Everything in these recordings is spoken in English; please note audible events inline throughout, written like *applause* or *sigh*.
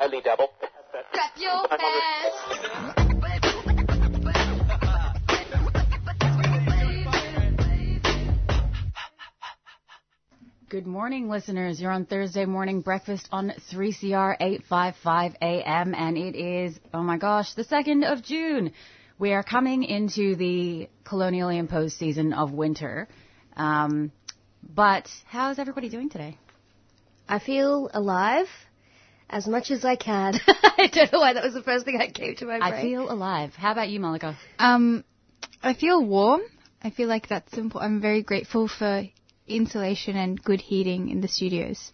Only double. Clap your *laughs* hands. Good morning, listeners. You're on Thursday morning breakfast on 3CR 855 AM, and it is, oh my gosh, the 2nd of June. We are coming into the colonially imposed season of winter. Um, but how's everybody doing today? I feel alive as much as I can. *laughs* I don't know why that was the first thing that came to my brain. I feel alive. How about you, Malika? Um, I feel warm. I feel like that's simple. I'm very grateful for insulation and good heating in the studios.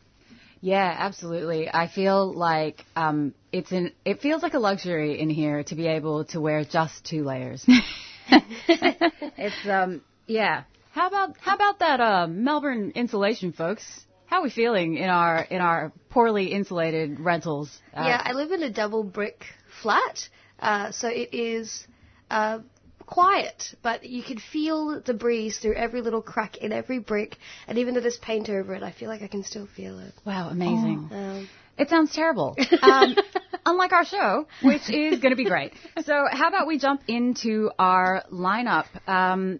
Yeah, absolutely. I feel like um, it's an it feels like a luxury in here to be able to wear just two layers. *laughs* it's um yeah. How about how about that uh, Melbourne insulation, folks? How are we feeling in our in our poorly insulated rentals? Uh, yeah, I live in a double brick flat, uh, so it is uh, quiet, but you can feel the breeze through every little crack in every brick, and even though there's paint over it, I feel like I can still feel it. Wow, amazing. Um, It sounds terrible. Um, *laughs* unlike our show, which is going to be great. So, how about we jump into our lineup? Um,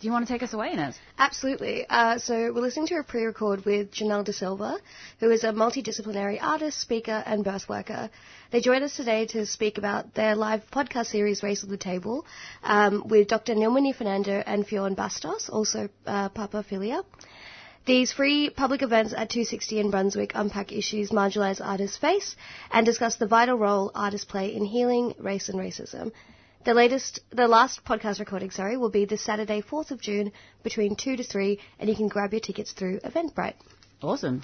do you want to take us away, Inez? Absolutely. Uh, so we're listening to a pre-record with Janelle De Silva, who is a multidisciplinary artist, speaker, and birth worker. They joined us today to speak about their live podcast series, Race on the Table, um, with Dr. Nilmini Fernando and Fionn Bastos, also uh, Papa Filia. These free public events at 260 in Brunswick unpack issues marginalised artists face and discuss the vital role artists play in healing race and racism. The latest, the last podcast recording, sorry, will be this Saturday, 4th of June, between 2 to 3, and you can grab your tickets through Eventbrite. Awesome.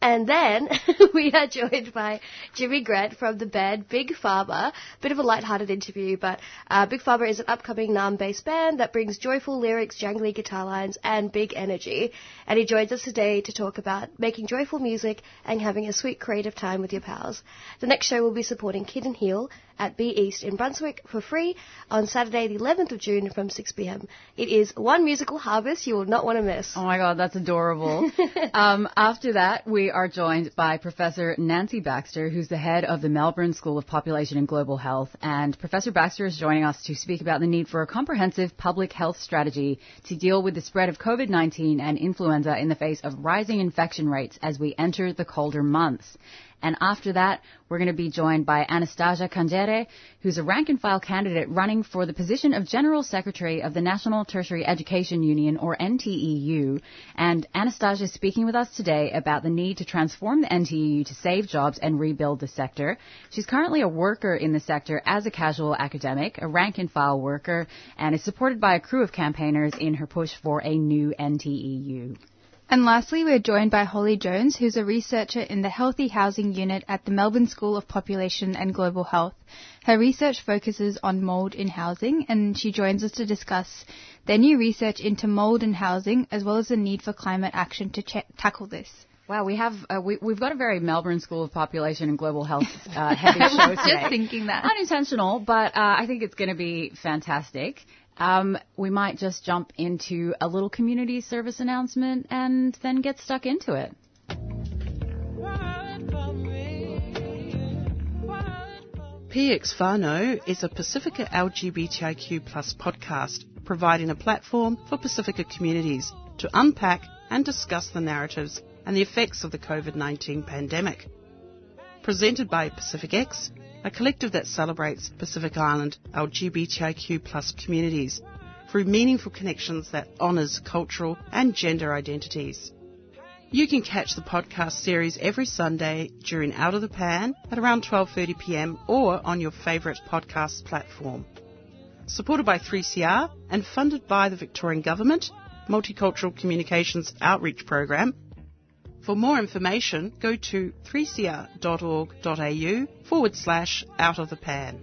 And then *laughs* we are joined by Jimmy Grant from the band Big Pharma. Bit of a light-hearted interview, but uh, Big Pharma is an upcoming Naarm-based band that brings joyful lyrics, jangly guitar lines, and big energy. And he joins us today to talk about making joyful music and having a sweet creative time with your pals. The next show will be supporting Kid and Heal at B East in Brunswick for free on Saturday the 11th of June from 6pm. It is one musical harvest you will not want to miss. Oh my God, that's adorable. *laughs* um, after that, we are joined by Professor Nancy Baxter, who's the head of the Melbourne School of Population and Global Health. And Professor Baxter is joining us to speak about the need for a comprehensive public health strategy to deal with the spread of COVID-19 and influenza in the face of rising infection rates as we enter the colder months. And after that, we're going to be joined by Anastasia Kangere, who's a rank and file candidate running for the position of General Secretary of the National Tertiary Education Union, or NTEU. And Anastasia is speaking with us today about the need to transform the NTEU to save jobs and rebuild the sector. She's currently a worker in the sector as a casual academic, a rank and file worker, and is supported by a crew of campaigners in her push for a new NTEU. And lastly, we're joined by Holly Jones, who's a researcher in the Healthy Housing Unit at the Melbourne School of Population and Global Health. Her research focuses on mould in housing, and she joins us to discuss their new research into mould in housing, as well as the need for climate action to ch- tackle this. Wow, we have uh, we, we've got a very Melbourne School of Population and Global Health *laughs* uh, heavy show today. Just thinking that. Unintentional, but uh, I think it's going to be fantastic. Um, we might just jump into a little community service announcement and then get stuck into it. PX Whānau is a Pacifica LGBTIQ plus podcast providing a platform for Pacifica communities to unpack and discuss the narratives and the effects of the COVID-19 pandemic. Presented by Pacific X, a collective that celebrates Pacific Island LGBTIQ plus communities through meaningful connections that honours cultural and gender identities. You can catch the podcast series every Sunday during Out of the Pan at around 12:30 p.m. or on your favourite podcast platform. Supported by 3CR and funded by the Victorian Government Multicultural Communications Outreach Program, For more information, go to 3cr.org.au forward slash out of the pan.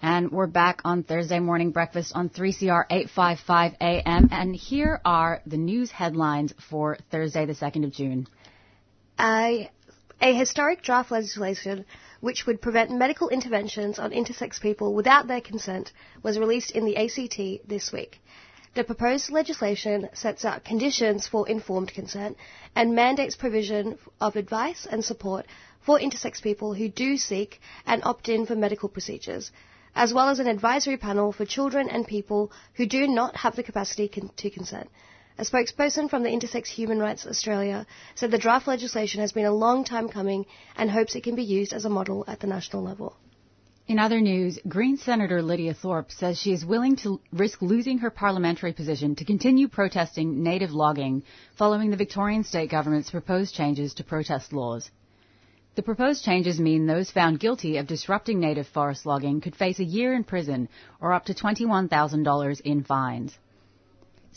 And we're back on Thursday morning breakfast on 3CR 855 AM. And here are the news headlines for Thursday, the 2nd of June. A, a historic draft legislation which would prevent medical interventions on intersex people without their consent was released in the ACT this week. The proposed legislation sets out conditions for informed consent and mandates provision of advice and support for intersex people who do seek and opt in for medical procedures, as well as an advisory panel for children and people who do not have the capacity con- to consent. A spokesperson from the Intersex Human Rights Australia said the draft legislation has been a long time coming and hopes it can be used as a model at the national level. In other news, Green Senator Lydia Thorpe says she is willing to risk losing her parliamentary position to continue protesting native logging following the Victorian state government's proposed changes to protest laws. The proposed changes mean those found guilty of disrupting native forest logging could face a year in prison or up to $21,000 in fines.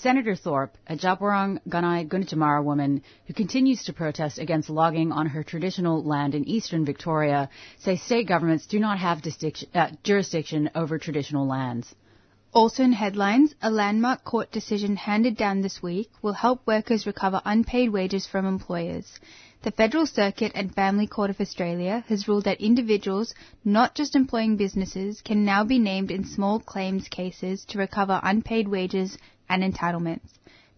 Senator Thorpe, a Djabwurrung Gunai Gunditjmara woman who continues to protest against logging on her traditional land in eastern Victoria, says state governments do not have uh, jurisdiction over traditional lands. Also in headlines, a landmark court decision handed down this week will help workers recover unpaid wages from employers. The Federal Circuit and Family Court of Australia has ruled that individuals, not just employing businesses, can now be named in small claims cases to recover unpaid wages and entitlements.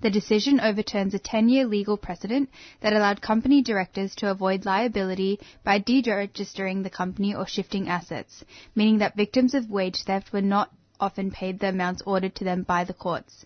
The decision overturns a 10-year legal precedent that allowed company directors to avoid liability by deregistering the company or shifting assets, meaning that victims of wage theft were not often paid the amounts ordered to them by the courts.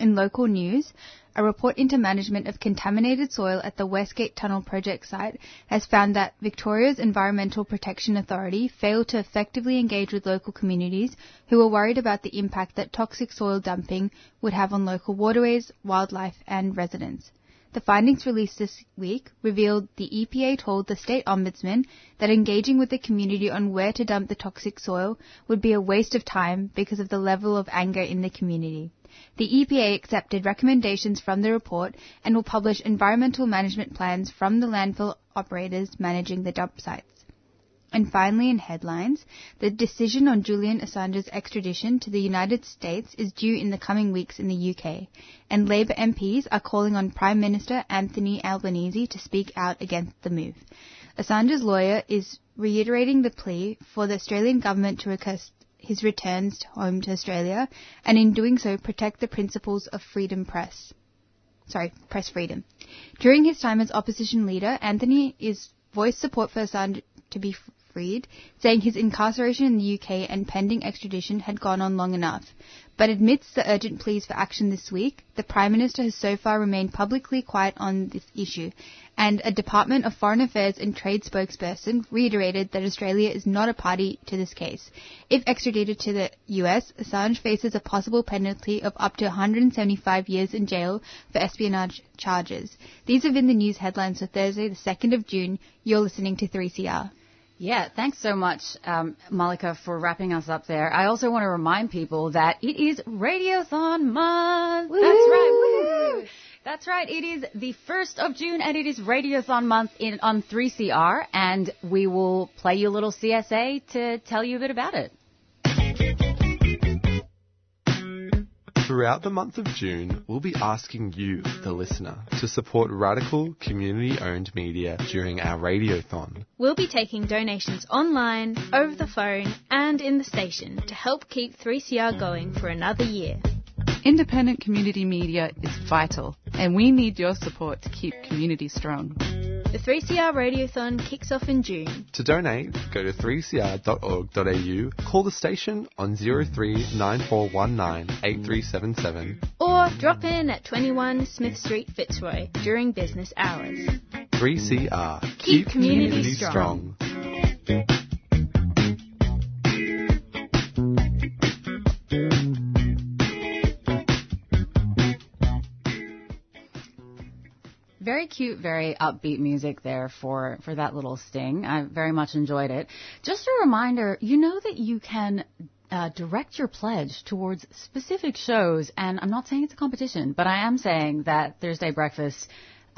In local news, a report into management of contaminated soil at the Westgate Tunnel project site has found that Victoria's Environmental Protection Authority failed to effectively engage with local communities who were worried about the impact that toxic soil dumping would have on local waterways, wildlife and residents. The findings released this week revealed the EPA told the state ombudsman that engaging with the community on where to dump the toxic soil would be a waste of time because of the level of anger in the community. The EPA accepted recommendations from the report and will publish environmental management plans from the landfill operators managing the dump sites. And finally, in headlines, the decision on Julian Assange's extradition to the United States is due in the coming weeks in the UK, and Labour MPs are calling on Prime Minister Anthony Albanese to speak out against the move. Assange's lawyer is reiterating the plea for the Australian government to request his returns home to Australia, and in doing so protect the principles of freedom press. Sorry, press freedom. During his time as opposition leader, Anthony is voiced support for Assange to be freed, saying his incarceration in the UK and pending extradition had gone on long enough. But amidst the urgent pleas for action this week, the Prime Minister has so far remained publicly quiet on this issue, and a Department of Foreign Affairs and Trade spokesperson reiterated that Australia is not a party to this case. If extradited to the US, Assange faces a possible penalty of up to 175 years in jail for espionage charges. These have been the news headlines for Thursday, the 2nd of June. You're listening to 3CR. Yeah, thanks so much, um, Malika, for wrapping us up there. I also want to remind people that it is Radiothon month. Woo-hoo! That's right. Woo-hoo! That's right. It is the 1st of June and it is Radiothon month in, on 3CR and we will play you a little CSA to tell you a bit about it. Throughout the month of June, we'll be asking you, the listener, to support radical, community owned media during our radiothon. We'll be taking donations online, over the phone, and in the station to help keep 3CR going for another year. Independent community media is vital, and we need your support to keep community strong. The 3CR Radiothon kicks off in June. To donate, go to 3cr.org.au, call the station on 0394198377, or drop in at 21 Smith Street, Fitzroy during business hours. 3CR. Keep, Keep community, community, strong. strong. Cute, very upbeat music there for, for that little sting. I very much enjoyed it. Just a reminder, you know that you can uh, direct your pledge towards specific shows. And I'm not saying it's a competition, but I am saying that Thursday Breakfast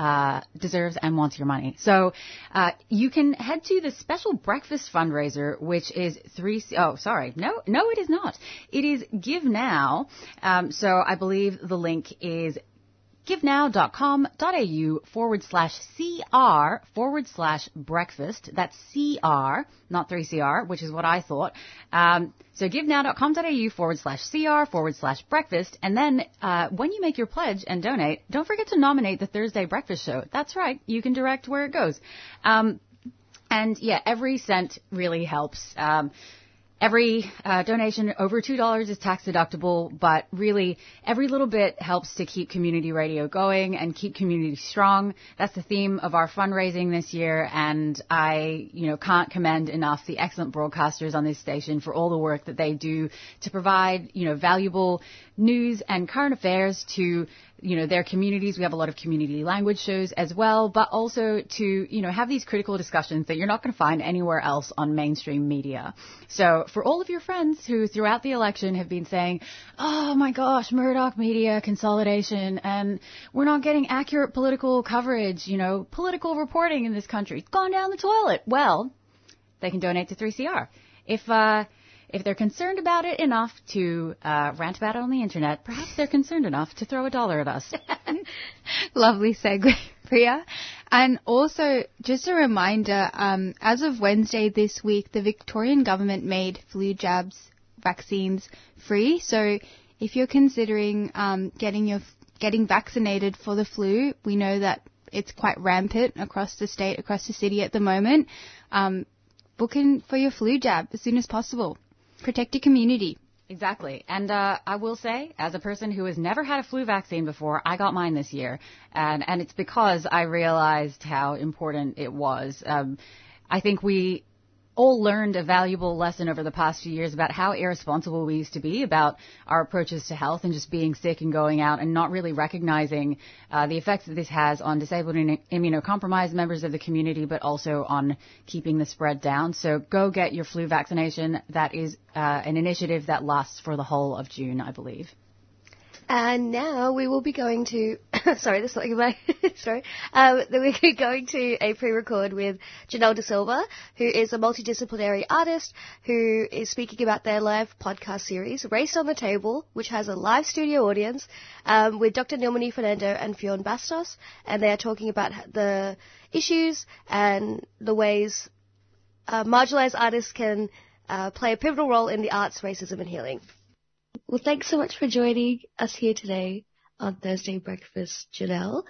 uh, deserves and wants your money. So uh, you can head to the special breakfast fundraiser, which is three. Oh, sorry, no, no, it is not. It is Give Now. Um, so I believe the link is givenow.com.au forward slash CR forward slash breakfast. That's CR, not 3CR, which is what I thought. Um, so givenow.com.au forward slash CR forward slash breakfast. And then uh, when you make your pledge and donate, don't forget to nominate the Thursday Breakfast Show. That's right. You can direct where it goes. Um, and yeah, every cent really helps. Um, Every uh, donation over $2 is tax deductible, but really every little bit helps to keep community radio going and keep community strong. That's the theme of our fundraising this year, and I, you know, can't commend enough the excellent broadcasters on this station for all the work that they do to provide, you know, valuable news and current affairs to you know, their communities. We have a lot of community language shows as well, but also to, you know, have these critical discussions that you're not going to find anywhere else on mainstream media. So for all of your friends who throughout the election have been saying, oh my gosh, Murdoch media consolidation and we're not getting accurate political coverage, you know, political reporting in this country. It's gone down the toilet. Well, they can donate to 3CR. If, uh, if they're concerned about it enough to uh, rant about it on the internet, perhaps they're concerned enough to throw a dollar at us. *laughs* Lovely segue, *laughs* Priya. And also, just a reminder, um, as of Wednesday this week, the Victorian government made flu jabs vaccines free. So if you're considering um, getting your getting vaccinated for the flu, we know that it's quite rampant across the state, across the city at the moment. Um, book in for your flu jab as soon as possible. Protect your community. Exactly. And uh, I will say, as a person who has never had a flu vaccine before, I got mine this year. And, and it's because I realized how important it was. Um, I think we all learned a valuable lesson over the past few years about how irresponsible we used to be about our approaches to health and just being sick and going out and not really recognizing uh, the effects that this has on disabled and immunocompromised members of the community, but also on keeping the spread down. So go get your flu vaccination. That is uh, an initiative that lasts for the whole of June, I believe. And now we will be going to, *laughs* sorry, this is like my, *laughs* sorry, um, *laughs* we're going to a pre-record with Janelle De Silva, who is a multidisciplinary artist who is speaking about their live podcast series, Race on the Table, which has a live studio audience, um, with Dr. Nilmini Fernando and Fionn Bastos, and they are talking about the issues and the ways uh, marginalized artists can uh, play a pivotal role in the arts, racism, and healing. Well, thanks so much for joining us here today on Thursday Breakfast, Janelle.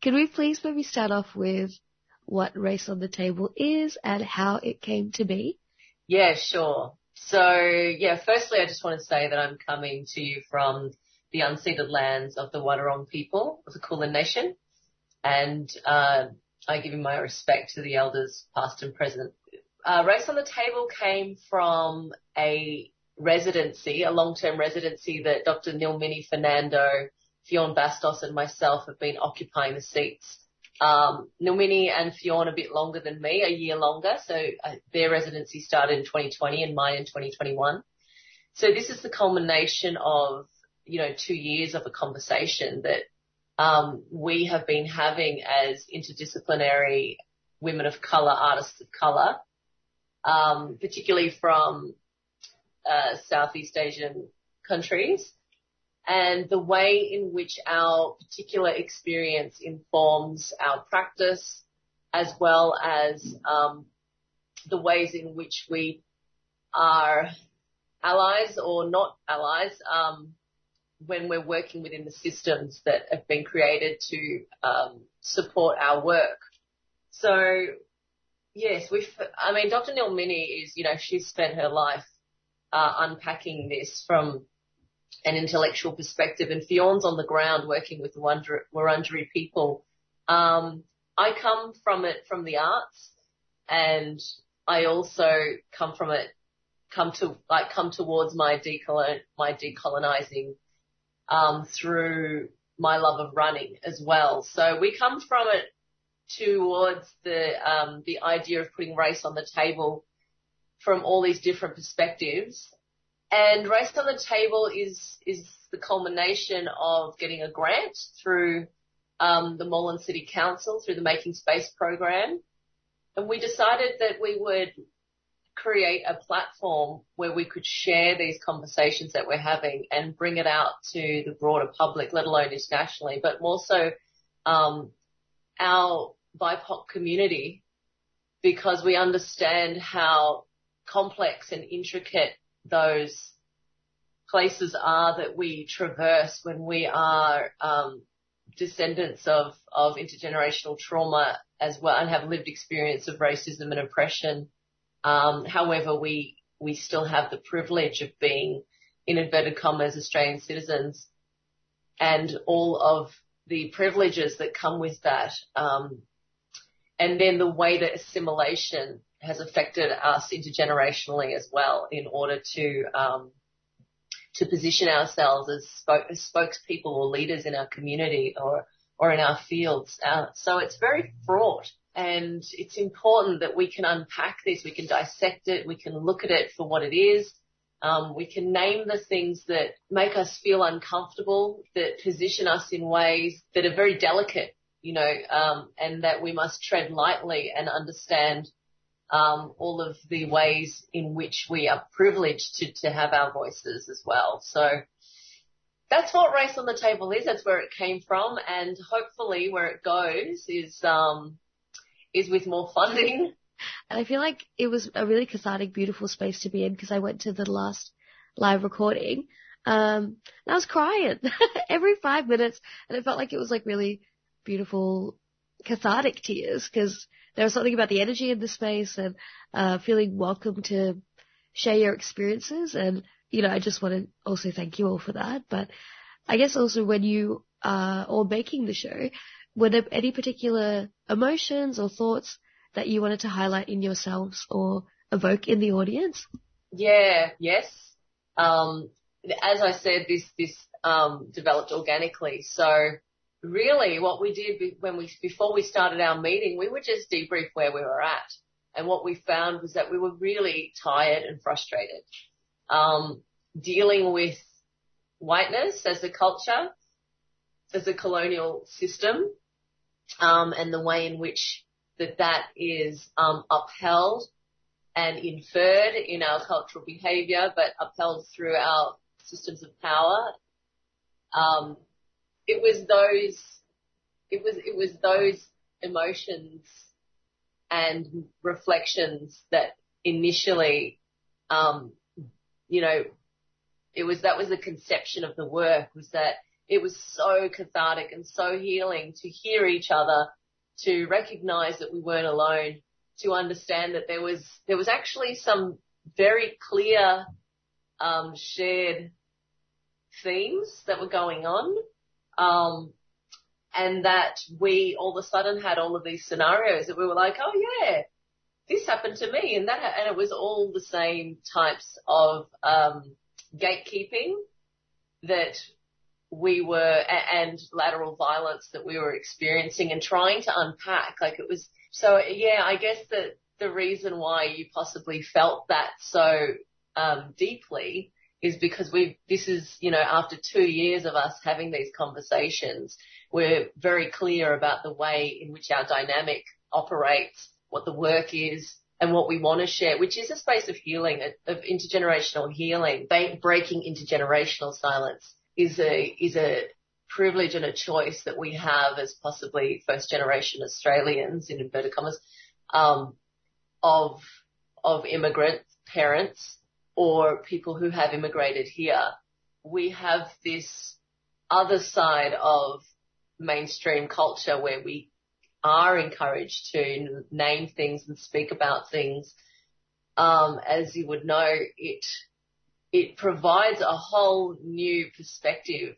Can we please maybe start off with what Race on the Table is and how it came to be? Yeah, sure. So, yeah, firstly, I just want to say that I'm coming to you from the unceded lands of the Wadawurrung people of the Kulin Nation. And uh, I give my respect to the elders, past and present. Uh, Race on the Table came from a residency, a long-term residency that Dr. Nilmini Fernando, Fionn Bastos and myself have been occupying the seats. Um, Nilmini and Fionn a bit longer than me, a year longer. So uh, their residency started in 2020 and mine in 2021. So this is the culmination of, you know, two years of a conversation that um, we have been having as interdisciplinary women of color, artists of color, um, particularly from uh, Southeast Asian countries and the way in which our particular experience informs our practice as well as um, the ways in which we are allies or not allies um, when we're working within the systems that have been created to um, support our work. So yes, we've, I mean, Dr. Nilmini is, you know, she's spent her life uh, unpacking this from an intellectual perspective, and Fionn's on the ground working with the Wurundjeri people. Um, I come from it from the arts, and I also come from it, come to like come towards my decolon my decolonizing um, through my love of running as well. So we come from it towards the um, the idea of putting race on the table from all these different perspectives and Race on the Table is, is the culmination of getting a grant through um, the Moreland City Council through the Making Space program. And we decided that we would create a platform where we could share these conversations that we're having and bring it out to the broader public, let alone internationally, but more so um, our BIPOC community because we understand how complex and intricate those places are that we traverse when we are um, descendants of, of intergenerational trauma as well and have lived experience of racism and oppression. Um, however, we we still have the privilege of being, in inverted commas, Australian citizens, and all of the privileges that come with that. Um, and then the way that assimilation has affected us intergenerationally as well in order to um, to position ourselves as, spoke, as spokespeople or leaders in our community or or in our fields. Uh, so it's very fraught. And it's important that we can unpack this, we can dissect it, we can look at it for what it is, um, we can name the things that make us feel uncomfortable, that position us in ways that are very delicate, you know, um, and that we must tread lightly and understand um, all of the ways in which we are privileged to, to have our voices as well. So that's what Race on the Table is. That's where it came from, and hopefully where it goes is um, is with more funding. *laughs* And I feel like it was a really cathartic, beautiful space to be in because I went to the last live recording. Um, and I was crying *laughs* every five minutes and it felt like it was like really beautiful, cathartic tears because there was something about the energy in the space and uh, feeling welcome to share your experiences. And, you know, I just want to also thank you all for that. But I guess also when you are all making the show, were there any particular emotions or thoughts that you wanted to highlight in yourselves or evoke in the audience? Yeah, yes. Um, as I said, this, this, um, developed organically. So really what we did when we, before we started our meeting, we would just debrief where we were at. And what we found was that we were really tired and frustrated, um, dealing with whiteness as a culture, as a colonial system, um, and the way in which that that is um, upheld and inferred in our cultural behaviour, but upheld through our systems of power. Um, it was those, it was, it was those emotions and reflections that initially, um, you know, it was, that was the conception of the work was that it was so cathartic and so healing to hear each other, to recognize that we weren't alone, to understand that there was, there was actually some very clear, um, shared themes that were going on um, and that we all of a sudden had all of these scenarios that we were like, oh yeah, this happened to me and that, and it was all the same types of, um, gatekeeping that we were, and lateral violence that we were experiencing and trying to unpack. Like it was, so yeah, I guess that the reason why you possibly felt that so, um, deeply is because we this is, you know, after two years of us having these conversations, we're very clear about the way in which our dynamic operates, what the work is, and what we want to share, which is a space of healing, of intergenerational healing. Breaking intergenerational silence is a, is a privilege and a choice that we have as possibly first generation Australians in inverted commas, um, of, of immigrant parents or people who have immigrated here, we have this other side of mainstream culture where we are encouraged to name things and speak about things. Um, as you would know, it it provides a whole new perspective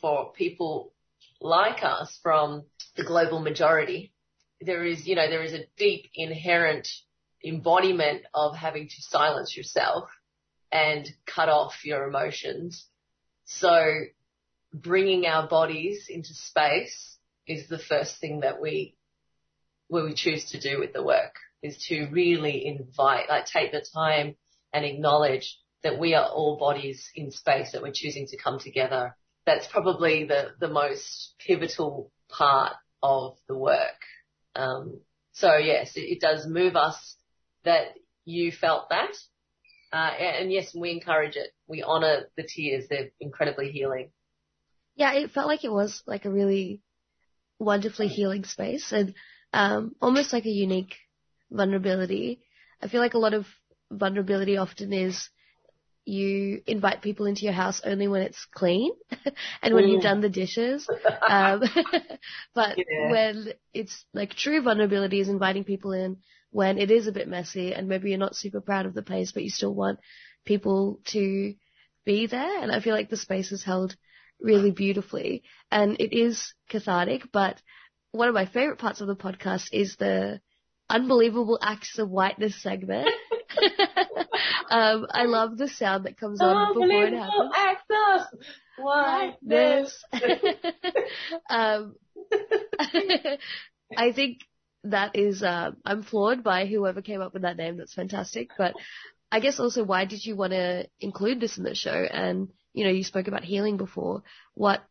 for people like us from the global majority. There is, you know, there is a deep inherent embodiment of having to silence yourself and cut off your emotions. So bringing our bodies into space is the first thing that we, where we choose to do with the work is to really invite, like take the time and acknowledge that we are all bodies in space that we're choosing to come together. That's probably the, the most pivotal part of the work. Um, so yes, it, it, does move us that you felt that. Uh, and yes, we encourage it. We honor the tears. They're incredibly healing. Yeah, it felt like it was like a really wonderfully healing space and um, almost like a unique vulnerability. I feel like a lot of vulnerability often is you invite people into your house only when it's clean *laughs* and when mm. you've done the dishes. *laughs* Um, *laughs* but yeah. when it's like true vulnerability is inviting people in when it is a bit messy and maybe you're not super proud of the place, but you still want people to be there. And I feel like the space is held really beautifully and it is cathartic, but one of my favorite parts of the podcast is the unbelievable acts of whiteness segment. *laughs* um, I love the sound that comes on before it happens. Acts of whiteness. *laughs* um, *laughs* I think that is, uh, I'm floored by whoever came up with that name. That's fantastic. But I guess also why did you want to include this in the show? And, you know, you spoke about healing before. What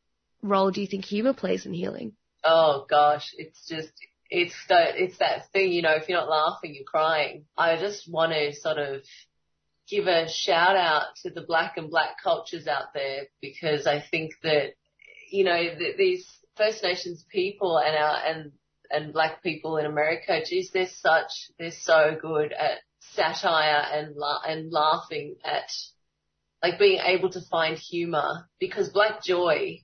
role do you think humor plays in healing? Oh gosh, it's just, it's the, it's that thing, you know, if you're not laughing, you're crying. I just want to sort of give a shout out to the black and black cultures out there because I think that, you know, th- these First Nations people and our, and, and black people in America, geez, they're such, they're so good at satire and, la- and laughing at, like being able to find humor because black joy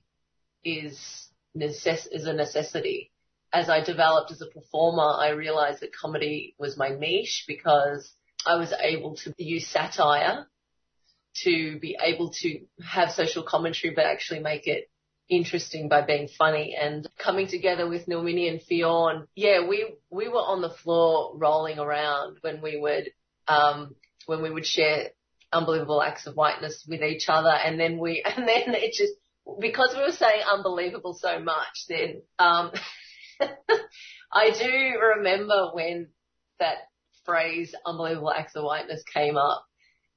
is necess- is a necessity. As I developed as a performer, I realized that comedy was my niche because I was able to use satire to be able to have social commentary, but actually make it interesting by being funny and coming together with Nilmini and Fionn. Yeah, we, we were on the floor rolling around when we would, um, when we would share unbelievable acts of whiteness with each other. And then we, *laughs* and then it just, because we were saying unbelievable so much, then, um, *laughs* I do remember when that phrase unbelievable acts of whiteness came up.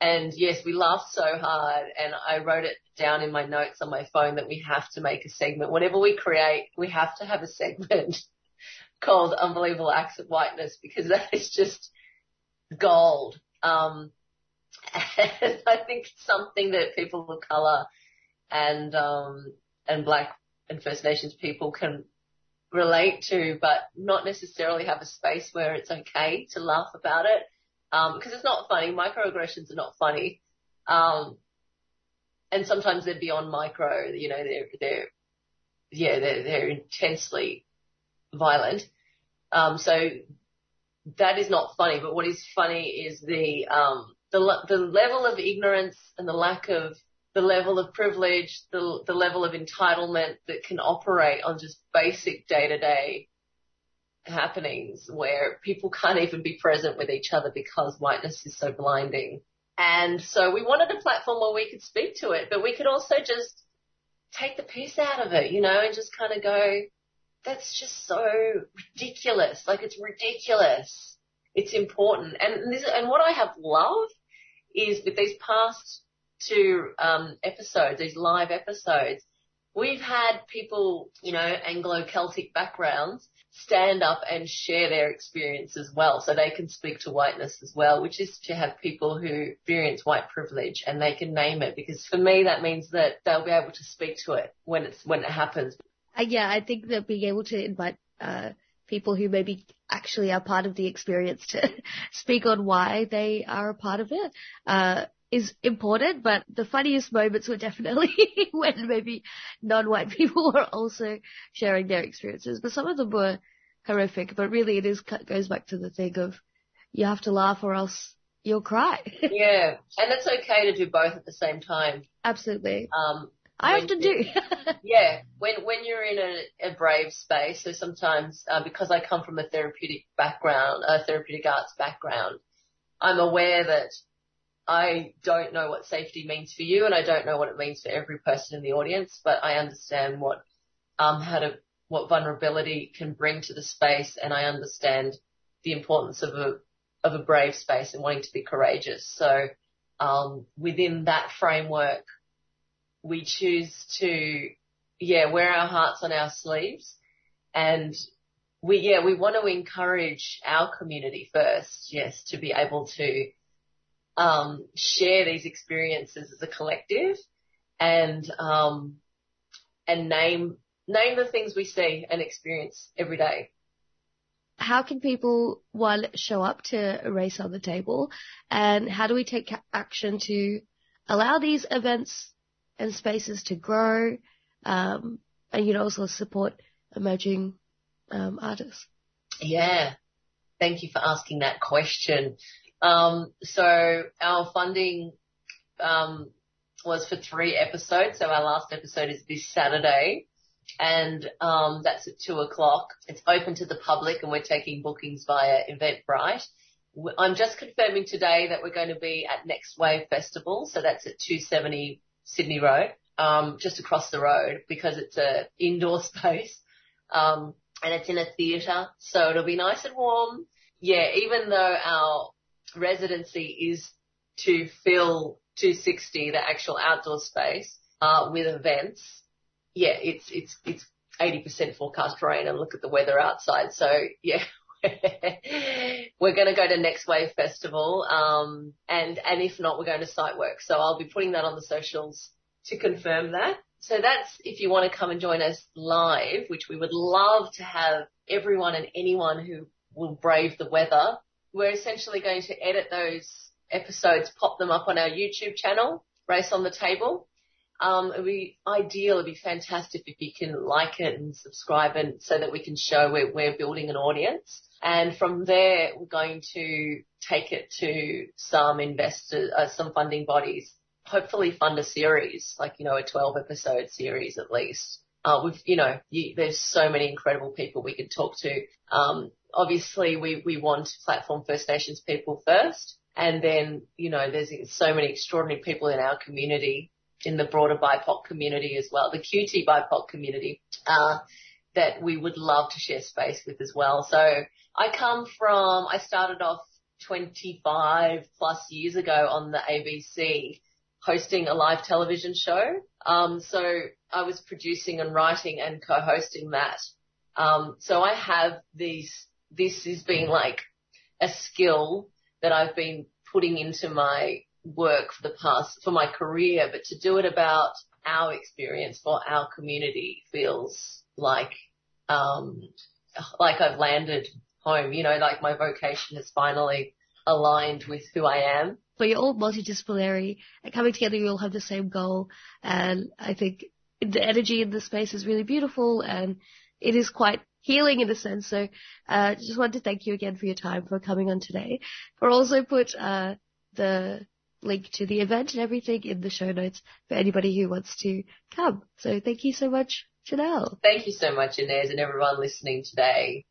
And yes, we laughed so hard and I wrote it down in my notes on my phone that we have to make a segment. Whatever we create, we have to have a segment *laughs* called Unbelievable Acts of Whiteness because that is just gold. Um, and *laughs* I think it's something that people of color and, um, and black and First Nations people can relate to, but not necessarily have a space where it's okay to laugh about it. Um, cause it's not funny. Microaggressions are not funny. Um, and sometimes they're beyond micro, you know, they're, they're, yeah, they're, they're intensely violent. Um, so that is not funny, but what is funny is the, um, the, the level of ignorance and the lack of the level of privilege, the, the level of entitlement that can operate on just basic day to day happenings where people can't even be present with each other because whiteness is so blinding. And so we wanted a platform where we could speak to it, but we could also just take the piss out of it, you know, and just kind of go, that's just so ridiculous. Like it's ridiculous. It's important. And this, and what I have loved is with these past two, um, episodes, these live episodes, we've had people, you know, Anglo-Celtic backgrounds stand up and share their experience as well. So they can speak to whiteness as well, which is to have people who experience white privilege and they can name it because for me that means that they'll be able to speak to it when it's, when it happens. Uh, yeah, I think that being able to invite, uh, people who maybe actually are part of the experience to *laughs* speak on why they are a part of it, uh, is important, but the funniest moments were definitely *laughs* when maybe non-white people were also sharing their experiences. But some of them were horrific. But really, it is goes back to the thing of you have to laugh or else you'll cry. *laughs* yeah, and it's okay to do both at the same time. Absolutely. Um, I often do. yeah, when when you're in a, a brave space, so sometimes uh, because I come from a therapeutic background, a therapeutic arts background, I'm aware that I don't know what safety means for you and I don't know what it means for every person in the audience, but I understand what, um, how to, what vulnerability can bring to the space and I understand the importance of a, of a brave space and wanting to be courageous. So, um, within that framework, we choose to, yeah, wear our hearts on our sleeves and we, yeah, we want to encourage our community first, yes, to be able to, um, share these experiences as a collective and, um, and name, name the things we see and experience every day. How can people, one, show up to a race on the table? And how do we take action to allow these events and spaces to grow? Um, and, you know, also support emerging um, artists? Yeah. Thank you for asking that question. Um, so our funding um, was for three episodes. So our last episode is this Saturday and um, that's at two o'clock. It's open to the public, and we're taking bookings via Eventbrite. I'm just confirming today that we're going to be at Next Wave Festival, so that's at 270 Sydney Road, just across the road, because it's a indoor *laughs* space, and it's in a theatre, so it'll be nice and warm. Yeah, even though our residency is to fill 260, the actual outdoor space, uh, with events, yeah, it's it's it's 80% forecast rain and look at the weather outside. So yeah, *laughs* we're going to go to Next Wave Festival, um, and and if not, we're going to site work. So I'll be putting that on the socials to confirm that. So that's if you want to come and join us live, which we would love to have everyone and anyone who will brave the weather. We're essentially going to edit those episodes, pop them up on our YouTube channel, Race on the Table, um, it'd be ideal, it'd be fantastic if you can like it and subscribe and so that we can show we're, we're building an audience. And from there, we're going to take it to some investors, uh, some funding bodies, hopefully fund a series, like, you know, a 12 episode series at least. Uh, we've, you know, you, there's so many incredible people we could talk to. Um, obviously we, we want platform First Nations people first. And then, you know, there's so many extraordinary people in our community in the broader BIPOC community as well, the QT BIPOC community, uh, that we would love to share space with as well. So I come from, I started off 25 plus years ago on the ABC hosting a live television show. Um, so I was producing and writing and co-hosting that. Um, so I have these, this has been like a skill that I've been putting into my work for the past, for my career, but to do it about our experience for our community feels like, um, like I've landed home, you know, like my vocation is finally aligned with who I am. But you're all multidisciplinary and coming together, you all have the same goal. And I think the energy in the space is really beautiful and it is quite healing in a sense. So, uh, just want to thank you again for your time for coming on today. For also put, uh, the link to the event and everything in the show notes for anybody who wants to come. So thank you so much, Janelle. Thank you so much, Inez, and everyone listening today.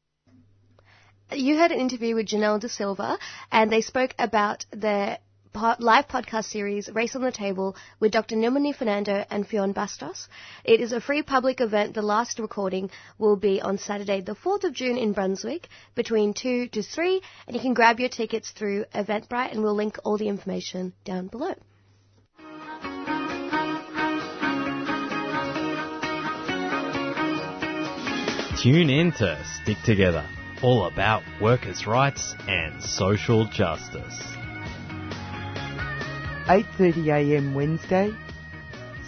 You had an interview with Janelle De Silva, and they spoke about their live podcast series, Race on the Table, with Dr. Nilmini Fernando and Fionn Bastos. It is a free public event. The last recording will be on Saturday, the 4th of June in Brunswick, between 2 to 3, and you can grab your tickets through Eventbrite, and we'll link all the information down below. Tune in to Stick Together, all about workers' rights and social justice. 8.30am Wednesday,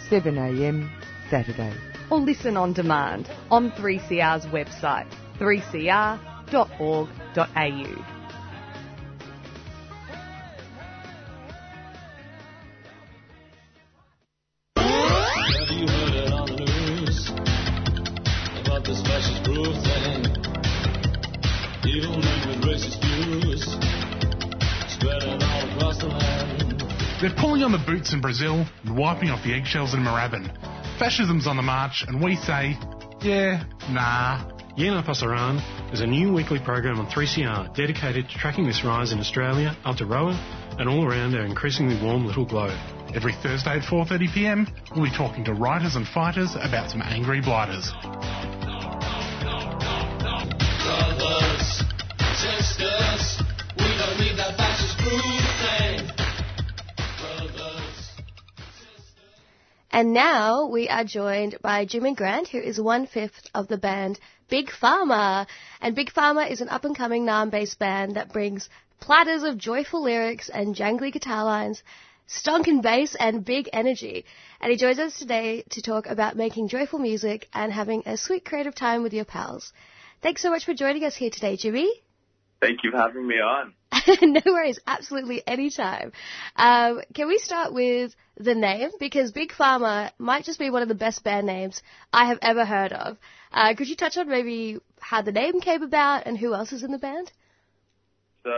7am Saturday. Or listen on demand on 3CR's website, 3cr.org.au. They're pulling on the boots in Brazil and wiping off the eggshells in Moorabbin. Fascism's on the march, and we say, yeah, nah. Yeah Nah Pasaran is a new weekly program on 3CR dedicated to tracking this rise in Australia, Aotearoa, and all around our increasingly warm little globe. Every Thursday at 4.30pm, we'll be talking to writers and fighters about some angry blighters. And now we are joined by Jimmy Grant, who is one fifth of the band Big Pharma. And Big Pharma is an up and coming Naarm based band that brings platters of joyful lyrics and jangly guitar lines, stonking bass and big energy. And he joins us today to talk about making joyful music and having a sweet creative time with your pals. Thanks so much for joining us here today, Jimmy. Thank you for having me on. *laughs* no worries, absolutely anytime. Um, can we start with the name? Because Big Pharma might just be one of the best band names I have ever heard of. Uh, could you touch on maybe how the name came about and who else is in the band? So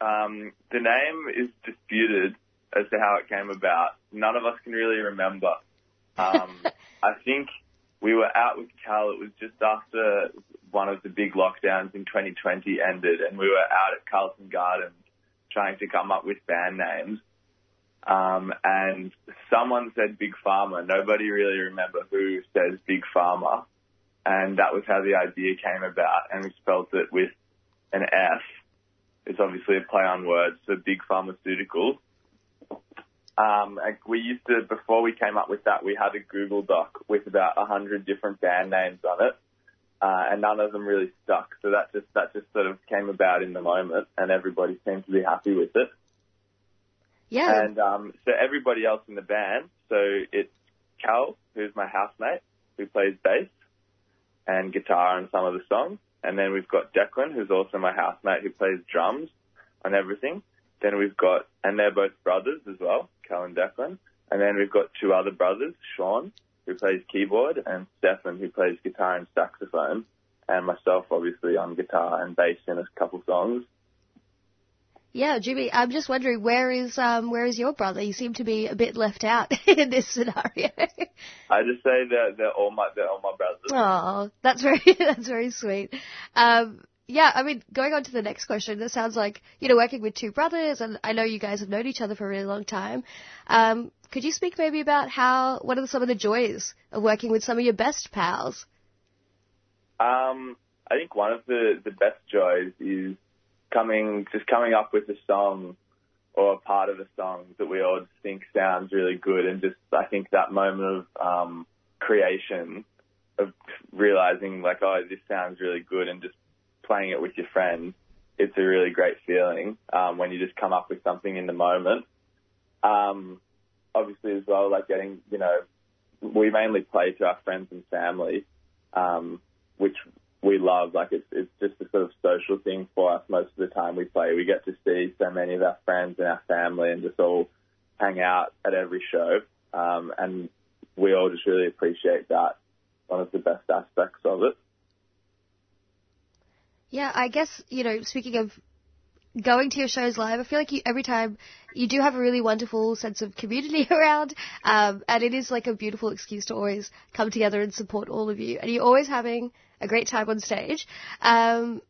um, the name is disputed as to how it came about. None of us can really remember. *laughs* Um, I think we were out with Cal. It was just after one of the big lockdowns in 2020 ended, and we were out at Carlton Gardens trying to come up with band names. Um, and someone said Big Pharma. Nobody really remember who says Big Pharma. And that was how the idea came about. And we spelled it with an F. It's obviously a play on words for Big Pharmaceuticals. Um, we used to, before we came up with that, we had a Google Doc with about a hundred different band names on it. Uh, and none of them really stuck. So that just, that just sort of came about in the moment and everybody seemed to be happy with it. Yeah. And, um, so everybody else in the band, so it's Cal, who's my housemate, who plays bass and guitar on some of the songs. And then we've got Declan, who's also my housemate, who plays drums on everything. Then we've got, and they're both brothers as well, Cal and Declan. And then we've got two other brothers, Sean, who plays keyboard, and Stefan, who plays guitar and saxophone. And myself, obviously, on guitar and bass in a couple songs. Yeah, Jimmy, I'm just wondering where is um, where is your brother? You seem to be a bit left out *laughs* in this scenario. I just say that they're all my they're all my brothers. Oh, that's very *laughs* that's very sweet. Um, yeah, I mean, going on to the next question, this sounds like you know working with two brothers, and I know you guys have known each other for a really long time. Um, could you speak maybe about how what are some of the joys of working with some of your best pals? Um, I think one of the the best joys is coming just coming up with a song or a part of a song that we all think sounds really good, and just I think that moment of um, creation of realizing like oh this sounds really good, and just playing it with your friends, it's a really great feeling um, when you just come up with something in the moment. Um, obviously, as well, like getting, you know, we mainly play to our friends and family, um, which we love. Like it's it's just a sort of social thing for us. Most of the time we play, we get to see so many of our friends and our family, and just all hang out at every show. Um, and we all just really appreciate that. One of the best aspects of it. Yeah, I guess, you know, speaking of going to your shows live, I feel like you, every time you do have a really wonderful sense of community *laughs* around, um, and it is like a beautiful excuse to always come together and support all of you. And you're always having a great time on stage. Um,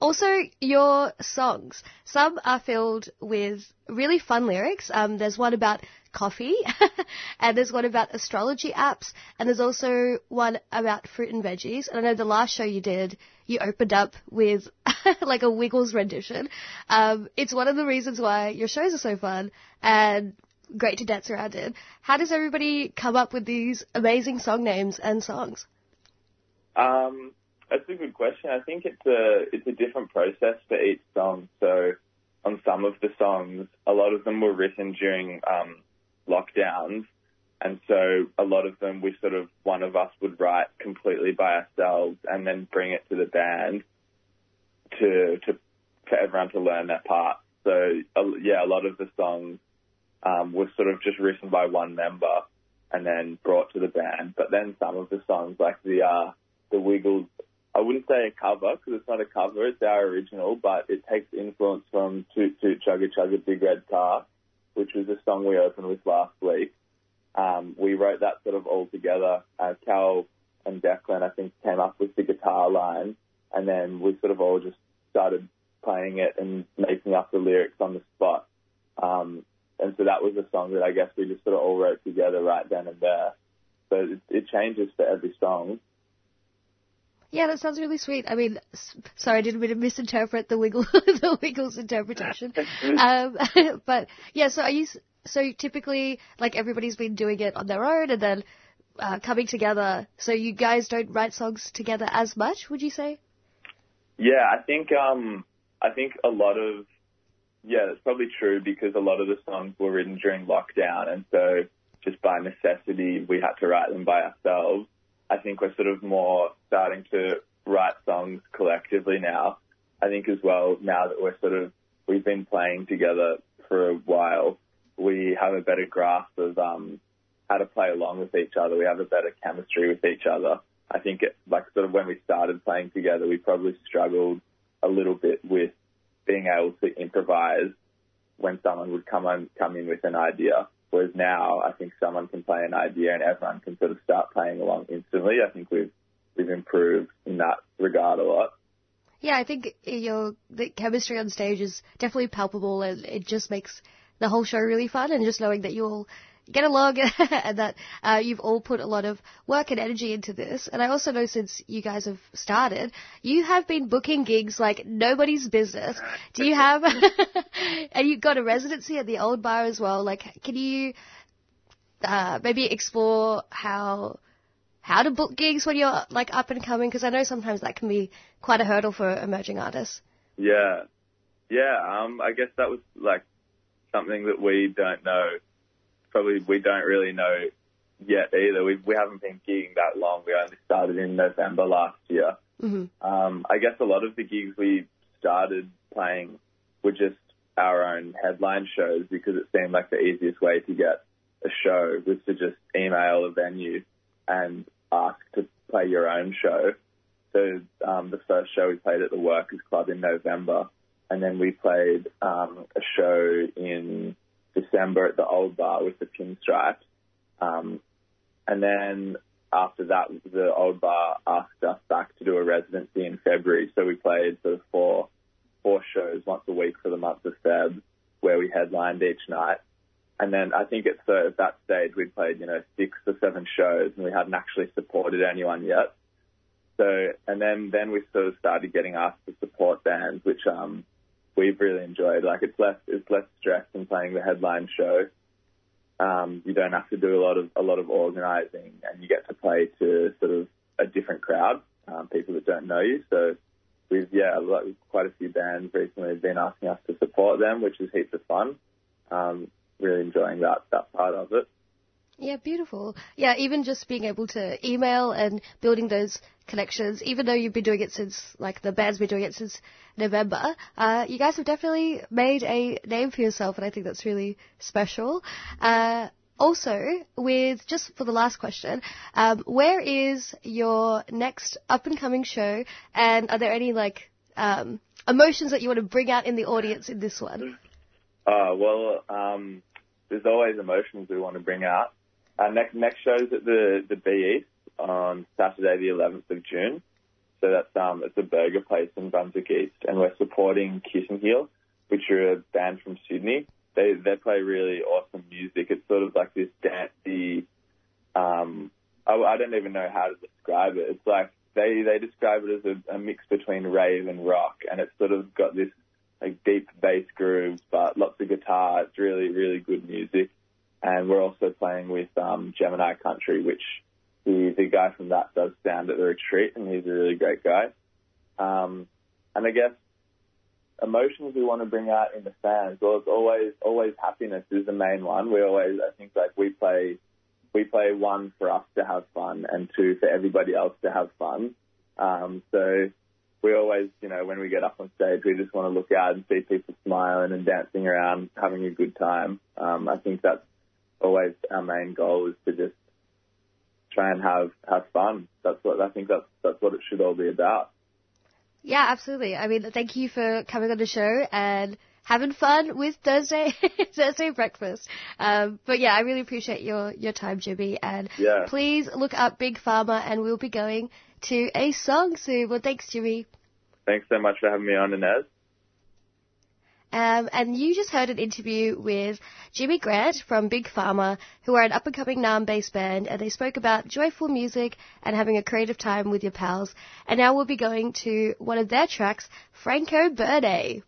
also, your songs. Some are filled with really fun lyrics. Um, there's one about coffee, *laughs* and there's one about astrology apps, and there's also one about fruit and veggies. And I know the last show you did, you opened up with *laughs* like a Wiggles rendition. Um, it's one of the reasons why your shows are so fun and great to dance around in. How does everybody come up with these amazing song names and songs? Um, that's a good question. I think it's a it's a different process for each song. So on some of the songs, a lot of them were written during um, lockdowns, and so a lot of them we sort of one of us would write completely by ourselves and then bring it to the band to to for everyone to learn that part. So uh, yeah, a lot of the songs um, were sort of just written by one member and then brought to the band. But then some of the songs, like the uh, the Wiggles I wouldn't say a cover because it's not a cover, it's our original, but it takes influence from Toot Toot Chugga Chugga Big Red Car, which was a song we opened with last week. Um, we wrote that sort of all together. Uh, Cal and Declan, I think, came up with the guitar line, and then we sort of all just started playing it and making up the lyrics on the spot. Um, and so that was a song that I guess we just sort of all wrote together right then and there. So it, it changes for every song. Yeah, that sounds really sweet. I mean, sorry, I didn't mean to misinterpret the Wiggle, *laughs* the Wiggles interpretation. *laughs* Um, *laughs* but yeah, so are you so typically, like everybody's been doing it on their own and then uh, coming together. So you guys don't write songs together as much, would you say? Yeah, I think um, I think a lot of yeah, that's probably true because a lot of the songs were written during lockdown, and so just by necessity we had to write them by ourselves. I think we're sort of more starting to write songs collectively now. I think as well now that we're sort of we've been playing together for a while, we have a better grasp of um, how to play along with each other. We have a better chemistry with each other. I think it, like sort of when we started playing together, we probably struggled a little bit with being able to improvise when someone would come on, come in with an idea. Whereas now, I think someone can play an idea and everyone can sort of start playing along instantly. I think we've we've improved in that regard a lot. Yeah, I think your the chemistry on stage is definitely palpable, and it just makes the whole show really fun. And just knowing that you all get along and *laughs* that uh, you've all put a lot of work and energy into this. And I also know since you guys have started, you have been booking gigs like nobody's business. Do you have? *laughs* and you got a residency at the Old Bar as well. Like, can you uh, maybe explore how? How to book gigs when you're like up and coming? Because I know sometimes that can be quite a hurdle for emerging artists. Yeah, yeah. Um, I guess that was like something that we don't know. Probably we don't really know yet either. We we haven't been gigging that long. We only started in November last year. Mm-hmm. Um, I guess a lot of the gigs we started playing were just our own headline shows because it seemed like the easiest way to get a show was to just email a venue and ask to play your own show. So um, the first show we played at the Workers Club in November, and then we played um, a show in December at the Old Bar with the Pinstripes. Um, and then after that, the Old Bar asked us back to do a residency in February. So we played sort of four four shows once a week for the month of Feb, where we headlined each night. And then I think at, so at that stage we'd played, you know, six or seven shows and we hadn't actually supported anyone yet. So, and then, then we sort of started getting asked to support bands, which, um, we've really enjoyed. Like it's less, it's less stress than playing the headline show. Um, you don't have to do a lot of, a lot of organizing and you get to play to sort of a different crowd, um, people that don't know you. So we've, yeah, like quite a few bands recently have been asking us to support them, which is heaps of fun. Um, really enjoying that that part of it. Yeah, beautiful. Yeah, even just being able to email and building those connections, even though you've been doing it since, like, the band's been doing it since November, uh, you guys have definitely made a name for yourself, and I think that's really special. Uh, also, with just for the last question, um, where is your next up and coming show, and are there any like um, emotions that you want to bring out in the audience in this one? Uh, well, um, there's always emotions we want to bring out. Our next next show's at the the B East on Saturday, the 11th of June. So that's um it's a burger place in Brunswick East, and we're supporting Kitten Heel, which are a band from Sydney. They they play really awesome music. It's sort of like this dancey. Um, I, I don't even know how to describe it. It's like they they describe it as a, a mix between rave and rock, and it's sort of got this like deep bass grooves, but lots of guitar. It's really, really good music. And we're also playing with um, Gemini Country, which the the guy from that does sound at the retreat, and he's a really great guy. Um, and I guess emotions we want to bring out in the fans. Well, it's always always happiness is the main one. We always, I think, like we play we play one for us to have fun, and two for everybody else to have fun. Um, so we always, you know, when we get up on stage, we just want to look out and see people smiling and dancing around, having a good time. Um, I think that's always our main goal is to just try and have have fun. That's what I think that's that's what it should all be about. Yeah, absolutely. I mean, thank you for coming on the show and having fun with Thursday *laughs* Thursday breakfast. Um, but yeah, I really appreciate your your time, Jimmy. And Yeah. please look up Big Pharma, and we'll be going to a song soon. Well, thanks, Jimmy. Thanks so much for having me on, Inez. Um, and you just heard an interview with Jimmy Grant from Big Pharma, who are an up and coming Naarm based band, and they spoke about joyful music and having a creative time with your pals. And now we'll be going to one of their tracks, Franco Verde.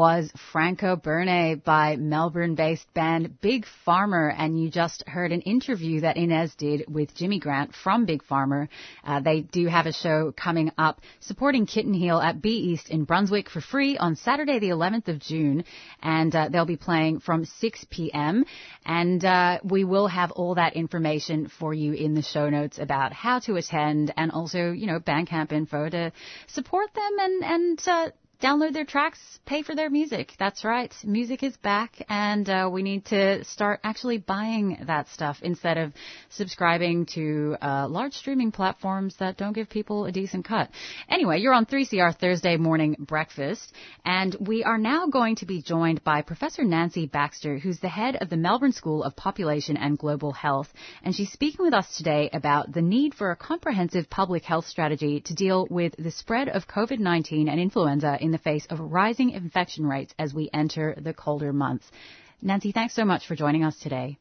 Was Franco Berne by Melbourne-based band Big Pharma. And you just heard an interview that Inez did with Jimmy Grant from Big Pharma. Uh, they do have a show coming up supporting Kitten Heel at B East in Brunswick for free on Saturday the 11th of June. And uh, they'll be playing from 6 p.m. And uh, we will have all that information for you in the show notes about how to attend and also, you know, Bandcamp info to support them and, and uh, download their tracks, pay for their music. That's right. Music is back and uh, we need to start actually buying that stuff instead of subscribing to uh, large streaming platforms that don't give people a decent cut. Anyway, you're on 3CR Thursday morning breakfast and we are now going to be joined by Professor Nancy Baxter, who's the head of the Melbourne School of Population and Global Health. And she's speaking with us today about the need for a comprehensive public health strategy to deal with the spread of COVID-19 and influenza in the face of rising infection rates as we enter the colder months. Nancy, thanks so much for joining us today.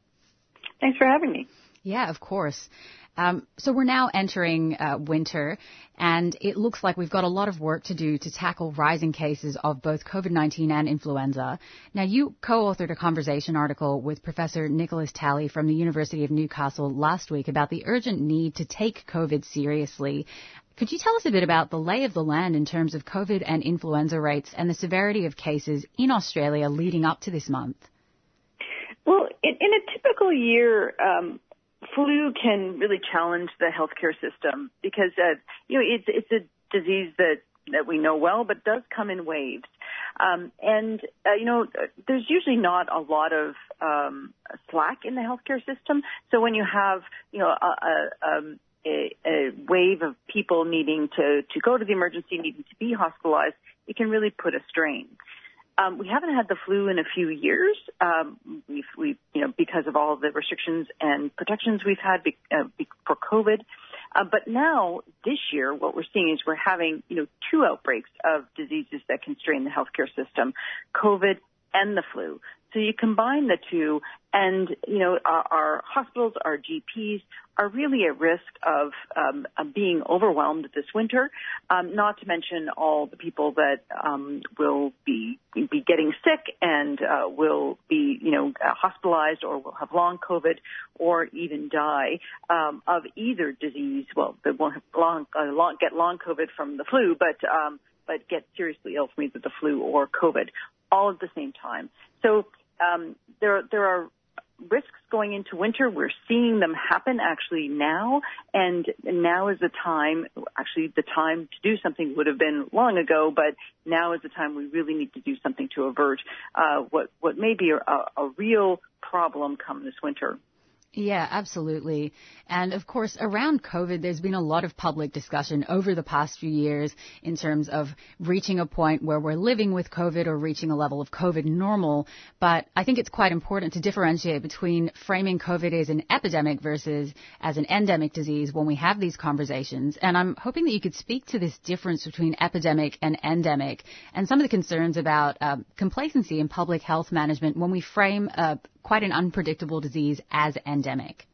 Thanks for having me. Yeah, of course. Um, so we're now entering uh, winter, and it looks like we've got a lot of work to do to tackle rising cases of both COVID-19 and influenza. Now, you co-authored a conversation article with Professor Nicholas Talley from the University of Newcastle last week about the urgent need to take COVID seriously. Could you tell us a bit about the lay of the land in terms of COVID and influenza rates and the severity of cases in Australia leading up to this month? Well, in, in a typical year, um, flu can really challenge the healthcare system because, uh, you know, it's, it's a disease that, that we know well, but does come in waves. Um, and, uh, you know, there's usually not a lot of um, slack in the healthcare system. So when you have, you know, a, a, um, a, a wave of people needing to, to go to the emergency, needing to be hospitalized, it can really put a strain. Um, we haven't had the flu in a few years. Um, we've, we've, you know, because of all the restrictions and protections we've had be, uh, for COVID. Uh, but now, this year, what we're seeing is we're having, you know, two outbreaks of diseases that constrain the healthcare system: COVID and the flu. So you combine the two, and you know our, our hospitals, our GPs are really at risk of, um, of being overwhelmed this winter. Um, not to mention all the people that um, will be be getting sick and uh, will be you know hospitalized or will have long COVID or even die um, of either disease. Well, they won't have long, uh, long get long COVID from the flu, but um, but get seriously ill from either the flu or COVID, all at the same time. So um, there there are risks going into winter. We're seeing them happen actually now, and now is the time. Actually, the time to do something would have been long ago, but now is the time we really need to do something to avert uh, what what may be a, a real problem come this winter. Yeah, absolutely. And of course, around COVID, there's been a lot of public discussion over the past few years in terms of reaching a point where we're living with COVID or reaching a level of COVID normal. But I think it's quite important to differentiate between framing COVID as an epidemic versus as an endemic disease when we have these conversations. And I'm hoping that you could speak to this difference between epidemic and endemic and some of the concerns about uh, complacency in public health management when we frame uh, quite an unpredictable disease as endemic.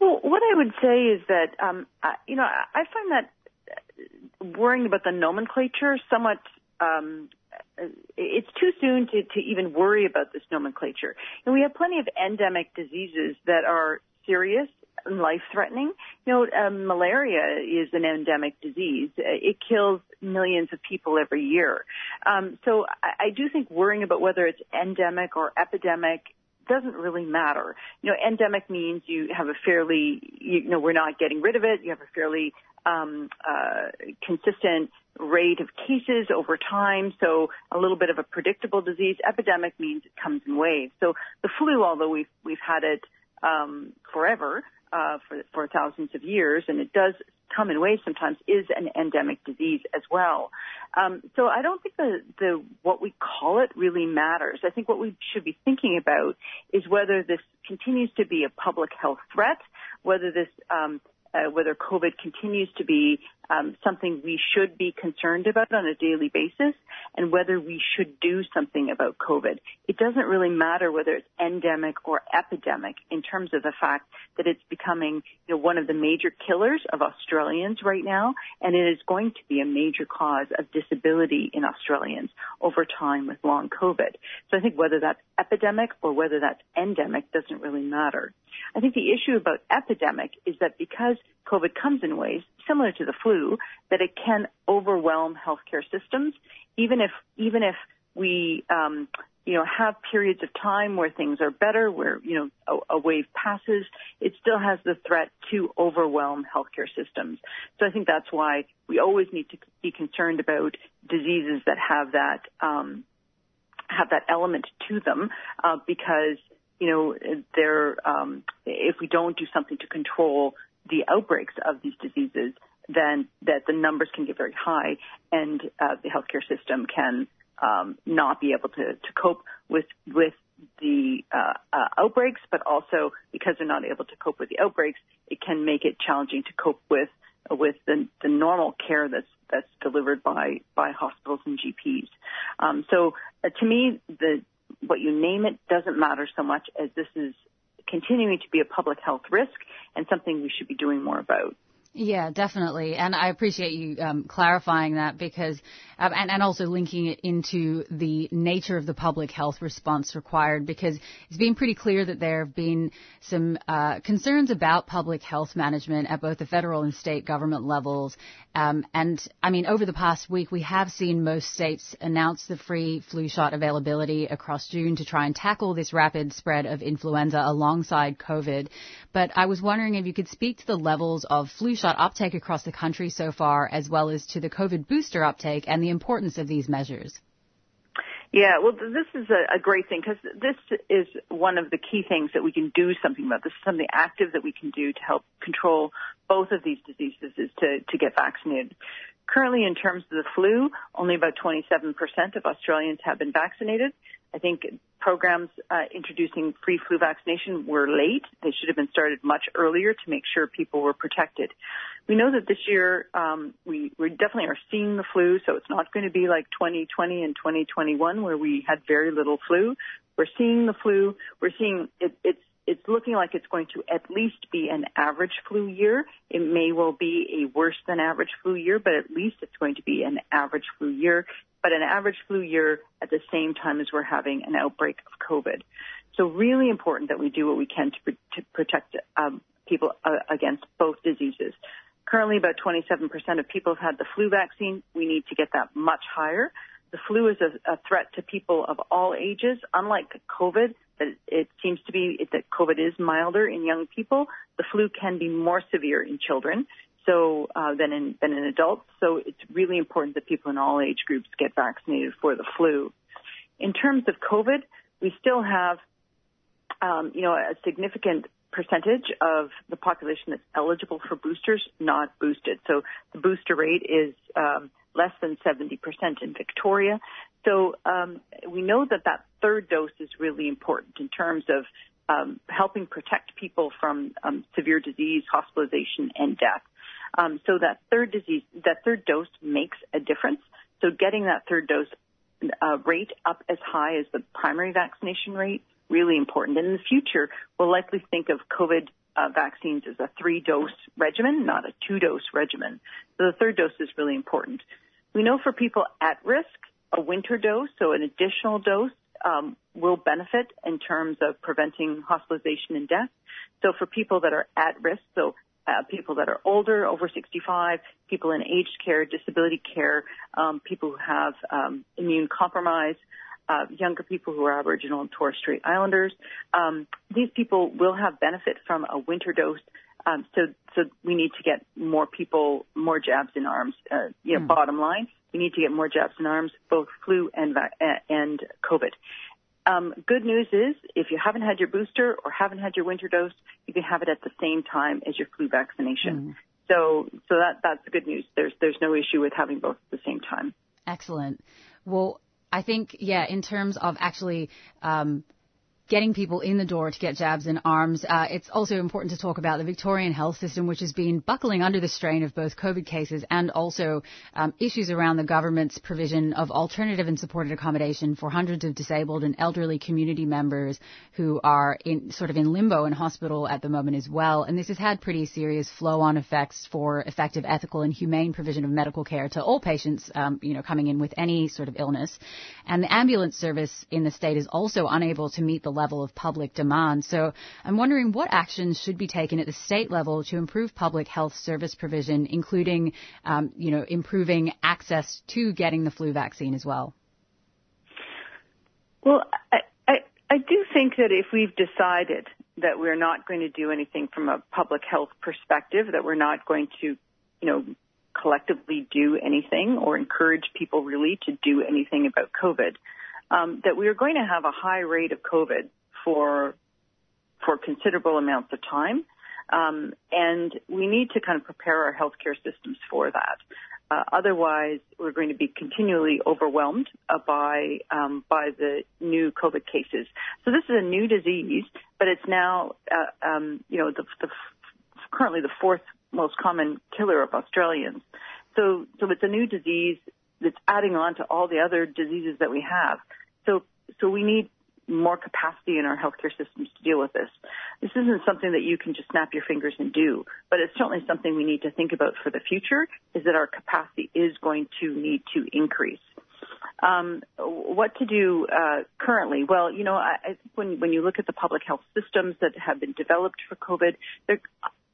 Well, what I would say is that, um, I, you know, I find that worrying about the nomenclature somewhat um, it's too soon to, to even worry about this nomenclature. And we have plenty of endemic diseases that are serious life-threatening. You know, um, malaria is an endemic disease. It kills millions of people every year. Um, so I, I do think worrying about whether it's endemic or epidemic doesn't really matter. You know, endemic means you have a fairly, you know, we're not getting rid of it. You have a fairly um, uh, consistent rate of cases over time, so a little bit of a predictable disease. Epidemic means it comes in waves. So the flu, although we've we've had it um, forever, uh, for, for thousands of years, and it does come in waves sometimes, is an endemic disease as well. Um, so I don't think the, the what we call it really matters. I think what we should be thinking about is whether this continues to be a public health threat, whether this um, uh, whether COVID continues to be um, something we should be concerned about on a daily basis and whether we should do something about COVID. It doesn't really matter whether it's endemic or epidemic in terms of the fact that it's becoming you know, one of the major killers of Australians right now, and it is going to be a major cause of disability in Australians over time with long COVID. So I think whether that's epidemic or whether that's endemic doesn't really matter. I think the issue about epidemic is that because COVID comes in waves similar to the flu, that it can overwhelm healthcare systems, even if even if we um, you know have periods of time where things are better, where you know a, a wave passes, it still has the threat to overwhelm healthcare systems. So I think that's why we always need to be concerned about diseases that have that um, have that element to them, uh, because you know, there, um, if we don't do something to control the outbreaks of these diseases, then that the numbers can get very high and uh, the healthcare system can um, not be able to, to cope with with the uh, uh, outbreaks, but also because they're not able to cope with the outbreaks, it can make it challenging to cope with with the, the normal care that's that's delivered by by hospitals and GPs. Um, so uh, to me, the what you name it doesn't matter so much as this is continuing to be a public health risk and something we should be doing more about. Yeah, definitely. And I appreciate you um, clarifying that because, um, and, and also linking it into the nature of the public health response required because it's been pretty clear that there have been some uh, concerns about public health management at both the federal and state government levels. Um, and I mean, over the past week, we have seen most states announce the free flu shot availability across June to try and tackle this rapid spread of influenza alongside COVID. But I was wondering if you could speak to the levels of flu shot uptake across the country so far, as well as to the COVID booster uptake and the importance of these measures. Yeah, well, this is a, great thing because this is one of the key things that we can do something about. This is something active that we can do to help control both of these diseases is to, to get vaccinated. Currently, in terms of the flu, only about 27% of Australians have been vaccinated. I think programs uh, introducing free flu vaccination were late. They should have been started much earlier to make sure people were protected. we know that this year um, we we definitely are seeing the flu, so it's not going to be like 2020 and 2021 where we had very little flu. We're seeing the flu. We're seeing it, it's it's looking like it's going to at least be an average flu year. It may well be a worse than average flu year, but at least it's going to be an average flu year. But an average flu year at the same time as we're having an outbreak of COVID. So really important that we do what we can to, to protect um, people uh, against both diseases. Currently, about 27% of people have had the flu vaccine. We need to get that much higher. The flu is a, a threat to people of all ages. Unlike COVID, that it seems to be that COVID is milder in young people. The flu can be more severe in children, so uh, than in than in adults. So it's really important that people in all age groups get vaccinated for the flu. In terms of COVID, we still have, um, you know, a significant percentage of the population that's eligible for boosters not boosted. So the booster rate is um, less than 70% in Victoria. So um, we know that that third dose is really important in terms of um, helping protect people from um, severe disease, hospitalization, and death. Um, so that third disease, that third dose makes a difference. So getting that third dose uh, rate up as high as the primary vaccination rate really important. And in the future, we'll likely think of COVID uh, vaccines is a three dose regimen, not a two dose regimen. So the third dose is really important. We know for people at risk, a winter dose, so an additional dose, um, will benefit in terms of preventing hospitalization and death. So for people that are at risk, so uh, people that are older, over 65, people in aged care, disability care, um, people who have um, immune compromise, uh, younger people who are Aboriginal and Torres Strait Islanders. Um, these people will have benefit from a winter dose. Um, so, so we need to get more people, more jabs in arms. Uh, you know, mm. bottom line, we need to get more jabs in arms, both flu and and COVID. Um, good news is, if you haven't had your booster or haven't had your winter dose, you can have it at the same time as your flu vaccination. Mm. So, so that that's the good news. There's there's no issue with having both at the same time. Excellent. Well, I think, yeah, in terms of actually um, getting people in the door to get jabs in arms. Uh, it's also important to talk about the Victorian health system, which has been buckling under the strain of both COVID cases and also um, issues around the government's provision of alternative and supported accommodation for hundreds of disabled and elderly community members who are in sort of in limbo in hospital at the moment as well. And this has had pretty serious flow-on effects for effective, ethical, and humane provision of medical care to all patients, um, you know, coming in with any sort of illness. And the ambulance service in the state is also unable to meet the level of public demand. So I'm wondering what actions should be taken at the state level to improve public health service provision, including, um, you know, improving access to getting the flu vaccine as well. Well, I, I, I do think that if we've decided that we're not going to do anything from a public health perspective, that we're not going to, you know, collectively do anything or encourage people really to do anything about COVID, um, that we are going to have a high rate of COVID for for considerable amounts of time. Um, and we need to kind of prepare our healthcare systems for that. Uh, otherwise, we're going to be continually overwhelmed uh, by um, by the new COVID cases. So this is a new disease, but it's now, uh, um, you know, the, the, currently the fourth most common killer of Australians. So, so it's a new disease that's adding on to all the other diseases that we have. So, so we need more capacity in our healthcare systems to deal with this. This isn't something that you can just snap your fingers and do, but it's certainly something we need to think about for the future is that our capacity is going to need to increase. Um, what to do uh, currently? Well, you know, I, I think when when you look at the public health systems that have been developed for COVID, they're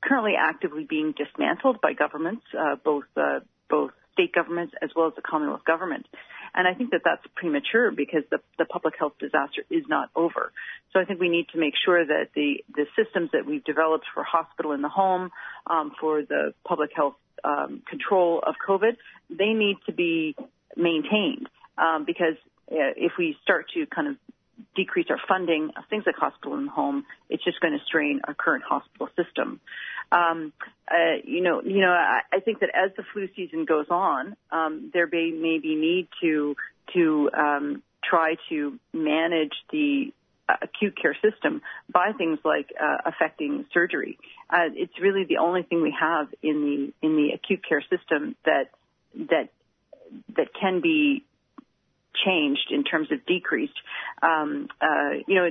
currently actively being dismantled by governments, uh, both uh, both state governments as well as the Commonwealth government. And I think that that's premature because the, the public health disaster is not over. So I think we need to make sure that the, the systems that we've developed for hospital in the home, um, for the public health um, control of COVID, they need to be maintained um, because uh, if we start to kind of decrease our funding of things like hospital and home, it's just going to strain our current hospital system um, uh, you know, you know, I, I think that as the flu season goes on, um, there may maybe need to to um, try to manage the uh, acute care system by things like uh, affecting surgery. Uh, it's really the only thing we have in the in the acute care system that that that can be changed in terms of decreased. Um, uh, you know,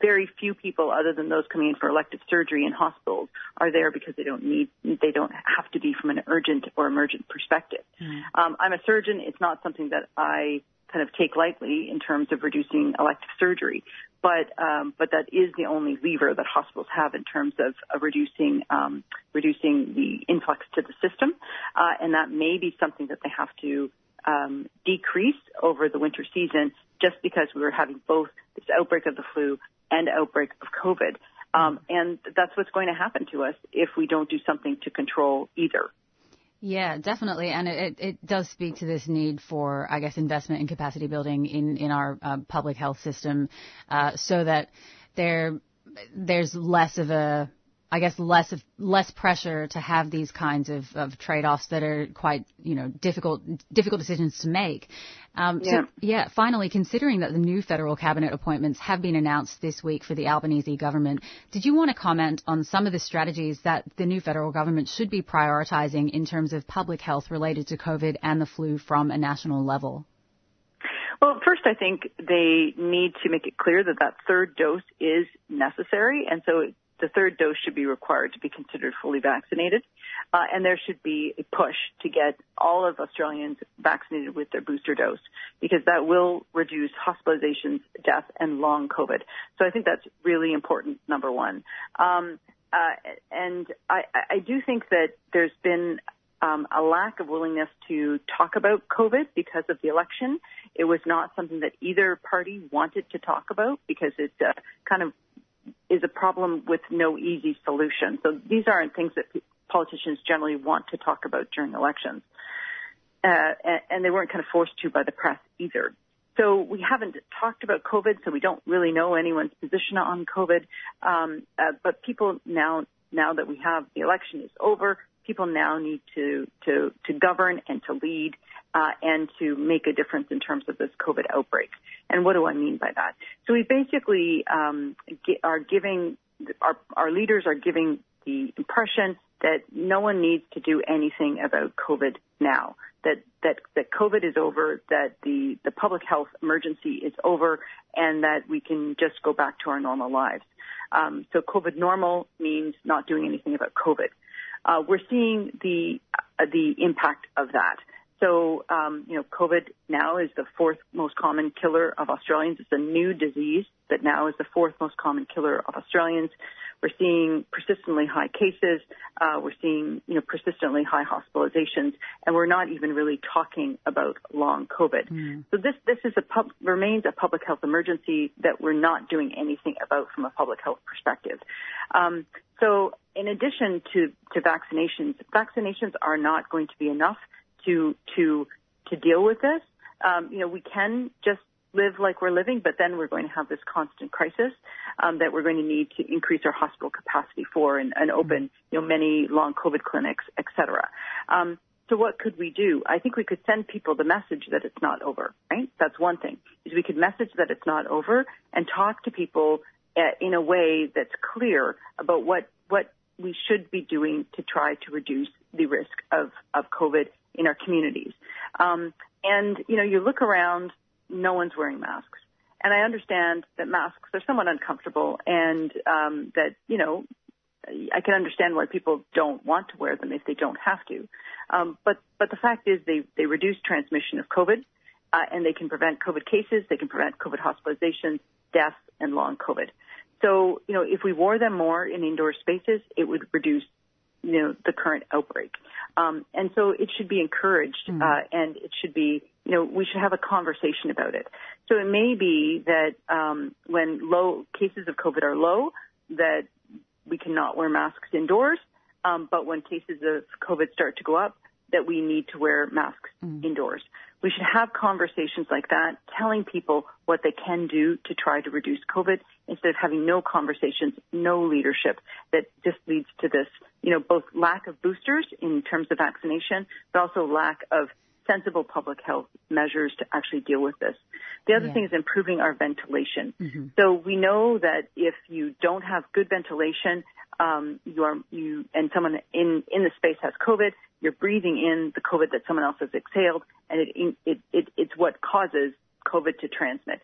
very few people other than those coming in for elective surgery in hospitals are there because they don't need they don't have to be from an urgent or emergent perspective. Mm. Um, I'm a surgeon. It's not something that I kind of take lightly in terms of reducing elective surgery, but um, but that is the only lever that hospitals have in terms of, of reducing um, reducing the influx to the system, uh, and that may be something that they have to um, decrease over the winter season just because we were having both this outbreak of the flu and outbreak of COVID. Um, and that's what's going to happen to us if we don't do something to control either. Yeah, definitely, and it, it does speak to this need for, I guess, investment and capacity building in in our uh, public health system, uh, so that there there's less of a I guess less of less pressure to have these kinds of, of trade-offs that are quite you know difficult difficult decisions to make. Um, Yeah. So yeah, finally, considering that the new federal cabinet appointments have been announced this week for the Albanese government, did you want to comment on some of the strategies that the new federal government should be prioritising in terms of public health related to COVID and the flu from a national level? Well, first, I think they need to make it clear that that third dose is necessary, and so the third dose should be required to be considered fully vaccinated. Uh, and there should be a push to get all of Australians vaccinated with their booster dose because that will reduce hospitalizations, death, and long COVID. So I think that's really important, number one. Um, uh, and I, I do think that there's been um, a lack of willingness to talk about COVID because of the election. It was not something that either party wanted to talk about because it uh, kind of is a problem with no easy solution. So these aren't things that politicians generally want to talk about during elections. Uh, and, they weren't kind of forced to by the press either. So we haven't talked about COVID, so we don't really know anyone's position on COVID. Um, uh, but people now, now that we have the election is over, people now need to to to govern and to lead uh, and to make a difference in terms of this COVID outbreak. And what do I mean by that? So we basically um, are giving our our leaders are giving the impression that no one needs to do anything about COVID now. That that that COVID is over. That the the public health emergency is over, and that we can just go back to our normal lives. Um, so COVID normal means not doing anything about COVID. Uh, we're seeing the uh, the impact of that. So, um, you know, COVID now is the fourth most common killer of Australians. It's a new disease that now is the fourth most common killer of Australians. We're seeing persistently high cases. Uh, we're seeing, you know, persistently high hospitalizations, and we're not even really talking about long COVID. So this this is a pub, remains a public health emergency that we're not doing anything about from a public health perspective. Um, so, in addition to to vaccinations, vaccinations are not going to be enough to to to deal with this. Um, you know, we can just live like we're living, but then we're going to have this constant crisis um, that we're going to need to increase our hospital capacity for and, and open, you know, many long COVID clinics, et cetera. Um, so what could we do? I think we could send people the message that it's not over, right? That's one thing, is we could message that it's not over and talk to people uh, in a way that's clear about what, what we should be doing to try to reduce the risk of, of COVID in our communities. Um, and, you know, you look around, no one's wearing masks. And I understand that masks are somewhat uncomfortable and um, that, you know, I can understand why people don't want to wear them if they don't have to. Um, but, but the fact is they, they reduce transmission of COVID uh, and they can prevent COVID cases, they can prevent COVID hospitalizations, deaths, and long COVID. So, you know, if we wore them more in indoor spaces, it would reduce, you know, the current outbreak. Um, and so it should be encouraged, uh, and it should be, you know, we should have a conversation about it. So it may be that um, when low cases of COVID are low, that we cannot wear masks indoors. Um, but when cases of COVID start to go up, that we need to wear masks indoors. We should have conversations like that, telling people what they can do to try to reduce COVID instead of having no conversations, no leadership that just leads to this, you know, both lack of boosters in terms of vaccination, but also lack of sensible public health measures to actually deal with this. The other Yeah. thing is improving our ventilation. Mhm. So we know that if you don't have good ventilation, um, you are you and someone in in the space has COVID, you're breathing in the COVID that someone else has exhaled, and it it, it it's what causes COVID to transmit.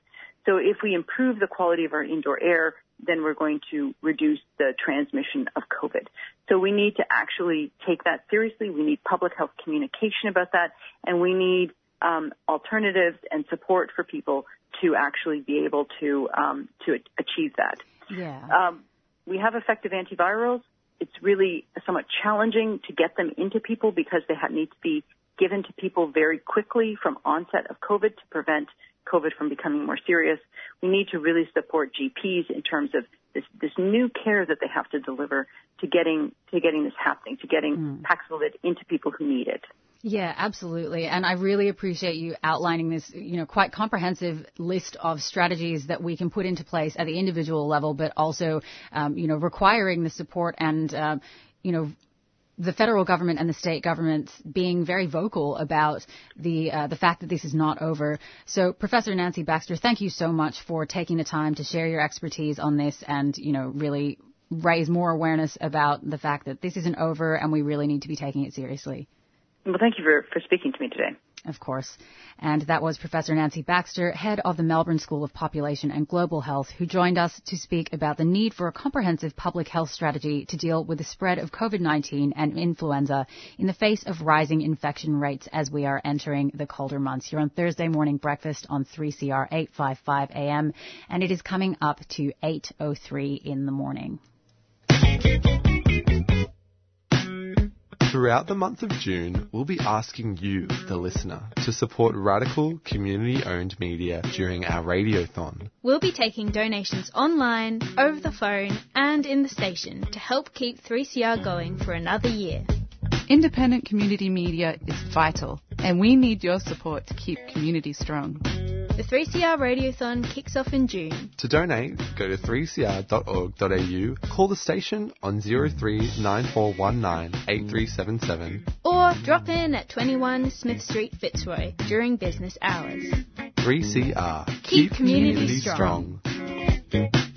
So if we improve the quality of our indoor air, then we're going to reduce the transmission of COVID. So we need to actually take that seriously. We need public health communication about that, and we need um, alternatives and support for people to actually be able to um, to achieve that. Yeah. Um, we have effective antivirals. It's really somewhat challenging to get them into people because they need to be given to people very quickly from onset of COVID to prevent COVID from becoming more serious. We need to really support GPs in terms of this, this new care that they have to deliver to getting to getting this happening, to getting hmm. Paxlovid into people who need it. Yeah, absolutely. And I really appreciate you outlining this, you know, quite comprehensive list of strategies that we can put into place at the individual level, but also, um, you know, requiring the support and, um, you know, the federal government and the state governments being very vocal about the uh, the fact that this is not over. So, Professor Nancy Baxter, thank you so much for taking the time to share your expertise on this and you know really raise more awareness about the fact that this isn't over and we really need to be taking it seriously. Well, thank you for, for speaking to me today. Of course. And that was Professor Nancy Baxter, head of the Melbourne School of Population and Global Health, who joined us to speak about the need for a comprehensive public health strategy to deal with the spread of COVID-19 and influenza in the face of rising infection rates as we are entering the colder months. You're on Thursday morning breakfast on 3CR 855 AM, and it is coming up to 8.03 in the morning. Throughout the month of June, we'll be asking you, the listener, to support radical, community owned media during our radiothon. We'll be taking donations online, over the phone, and in the station to help keep 3CR going for another year. Independent community media is vital, and we need your support to keep community strong. The 3CR Radiothon kicks off in June. To donate, go to 3cr.org.au, call the station on 039419 8377. Or drop in at 21 Smith Street, Fitzroy during business hours. 3CR. Keep community strong. And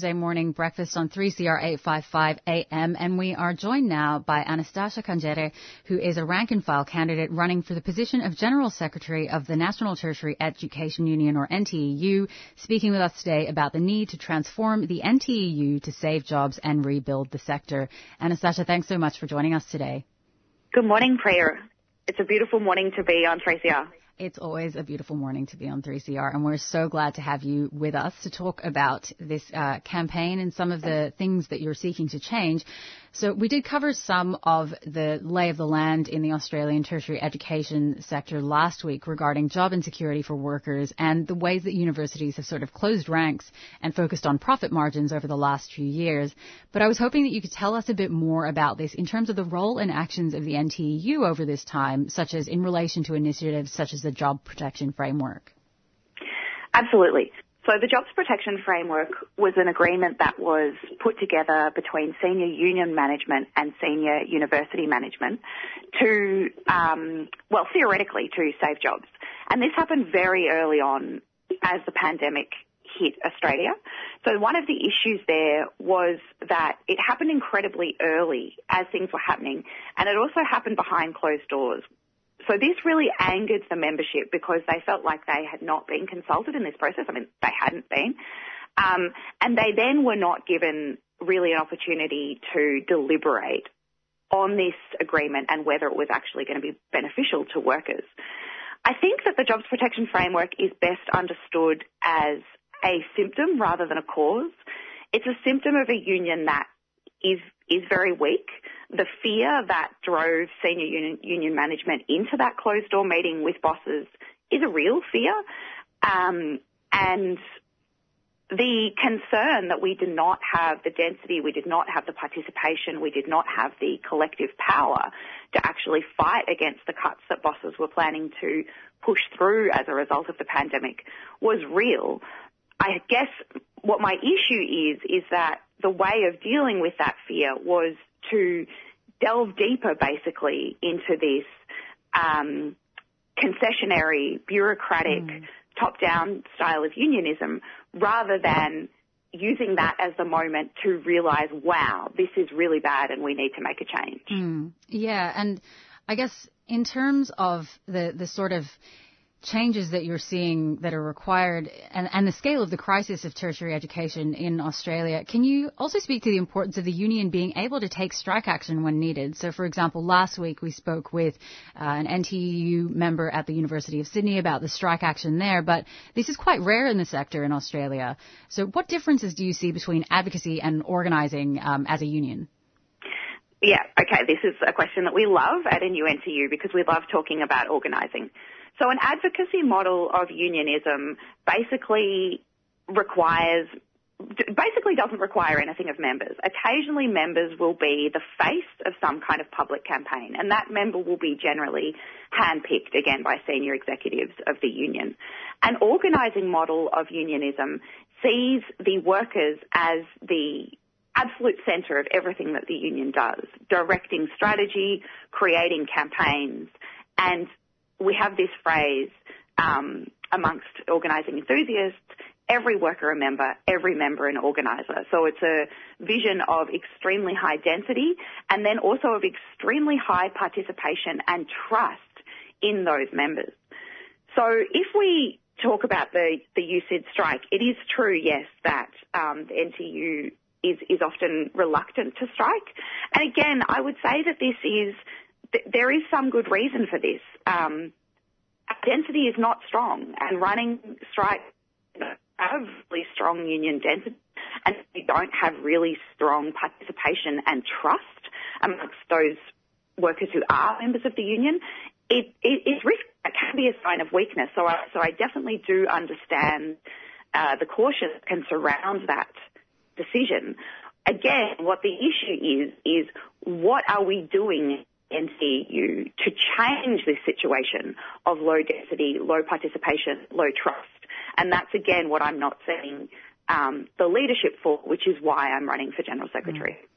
Thursday Morning Breakfast on 3CR 855 AM. And we are joined now by Anastasia Kangere, who is a rank and file candidate running for the position of General Secretary of the National Tertiary Education Union, or NTEU, speaking with us today about the need to transform the NTEU to save jobs and rebuild the sector. Anastasia, thanks so much for joining us today. Good morning, Priya. It's a beautiful morning to be on 3CR. It's always a beautiful morning to be on 3CR, and we're so glad to have you with us to talk about this uh, campaign and some of the things that you're seeking to change. So we did cover some of the lay of the land in the Australian tertiary education sector last week regarding job insecurity for workers and the ways that universities have sort of closed ranks and focused on profit margins over the last few years. But I was hoping that you could tell us a bit more about this in terms of the role and actions of the NTU over this time, such as in relation to initiatives such as the Job Protection Framework. Absolutely. So the Jobs Protection Framework was an agreement that was put together between senior union management and senior university management to, um, well, theoretically to save jobs. And this happened very early on as the pandemic hit Australia. So one of the issues there was that it happened incredibly early as things were happening and it also happened behind closed doors. So this really angered the membership because they felt like they had not been consulted in this process. I mean, they hadn't been. Um, and they then were not given really an opportunity to deliberate on this agreement and whether it was actually going to be beneficial to workers. I think that the Jobs Protection Framework is best understood as a symptom rather than a cause. It's a symptom of a union that is is very weak. The fear that drove senior union, union management into that closed door meeting with bosses is a real fear. Um, and the concern that we did not have the density, we did not have the participation, we did not have the collective power to actually fight against the cuts that bosses were planning to push through as a result of the pandemic was real. I guess what my issue is, is that the way of dealing with that fear was to delve deeper basically into this um, concessionary, bureaucratic, mm. top-down style of unionism rather than using that as the moment to realize, wow, this is really bad and we need to make a change. Mm. Yeah, and I guess in terms of the, the sort of changes that you're seeing that are required and, and, the scale of the crisis of tertiary education in Australia, can you also speak to the importance of the union being able to take strike action when needed? So, for example, last week we spoke with uh, an NTU member at the University of Sydney about the strike action there, but this is quite rare in the sector in Australia. So, what differences do you see between advocacy and organising um, as a union? Yeah, okay, this is a question that we love at NUNTU because we love talking about organising. So an advocacy model of unionism basically requires basically doesn't require anything of members. Occasionally members will be the face of some kind of public campaign and that member will be generally handpicked again by senior executives of the union. An organising model of unionism sees the workers as the absolute centre of everything that the union does, directing strategy, creating campaigns, and we have this phrase um, amongst organising enthusiasts, every worker a member, every member an organiser. So it's a vision of extremely high density and then also of extremely high participation and trust in those members. So if we talk about the, the USYD strike, it is true, yes, that um, the NTU is, is often reluctant to strike. And again, I would say that this is there is some good reason for this. Um, density is not strong, and running strikes have really strong union density, and we don't have really strong participation and trust amongst those workers who are members of the union. It, it, it risk it can be a sign of weakness. So I, so I definitely do understand uh, the caution that can surround that decision. Again, what the issue is is what are we doing NTU to change this situation of low density, low participation, low trust. And that's again what I'm not seeing um, the leadership for, which is why I'm running for General Secretary. Mm.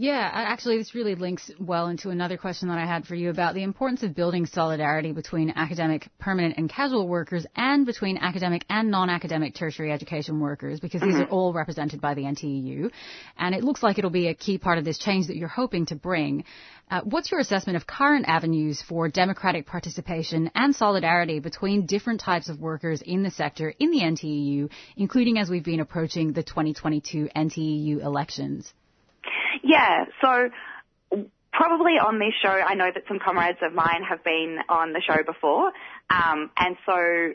Yeah, actually, this really links well into another question that I had for you about the importance of building solidarity between academic, permanent, and casual workers and between academic and non-academic tertiary education workers because these mm-hmm. are all represented by the NTEU. And it looks like it'll be a key part of this change that you're hoping to bring. Uh, what's your assessment of current avenues for democratic participation and solidarity between different types of workers in the sector in the NTEU, including as we've been approaching the 2022 NTEU elections? Yeah, so probably on this show, I know that some comrades of mine have been on the show before, um, and so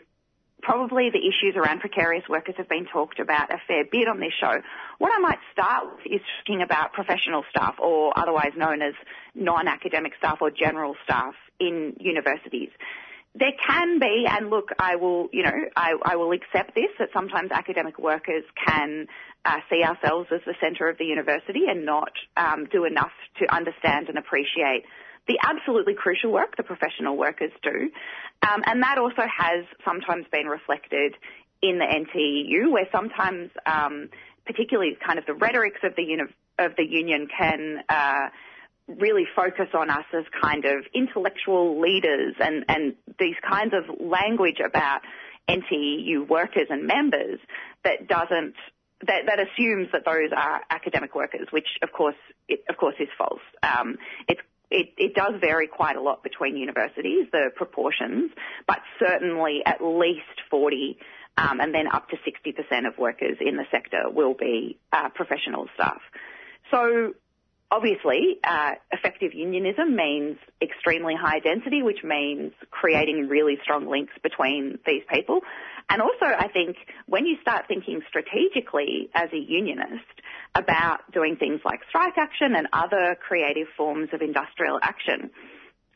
probably the issues around precarious workers have been talked about a fair bit on this show. What I might start with is talking about professional staff, or otherwise known as non-academic staff or general staff in universities there can be, and look, I will, you know, I, I will accept this that sometimes academic workers can uh, see ourselves as the centre of the university and not um, do enough to understand and appreciate the absolutely crucial work the professional workers do, um, and that also has sometimes been reflected in the NTEU, where sometimes, um, particularly kind of the rhetorics of the uni- of the union can. Uh, really focus on us as kind of intellectual leaders and, and these kinds of language about NTU workers and members that doesn't that, that assumes that those are academic workers, which of course it, of course is false. Um, it's it, it, does vary quite a lot between universities, the proportions, but certainly at least 40 um, and then up to 60% of workers in the sector will be uh, professional staff. So obviously, uh, effective unionism means extremely high density, which means creating really strong links between these people. And also, I think when you start thinking strategically as a unionist about doing things like strike action and other creative forms of industrial action,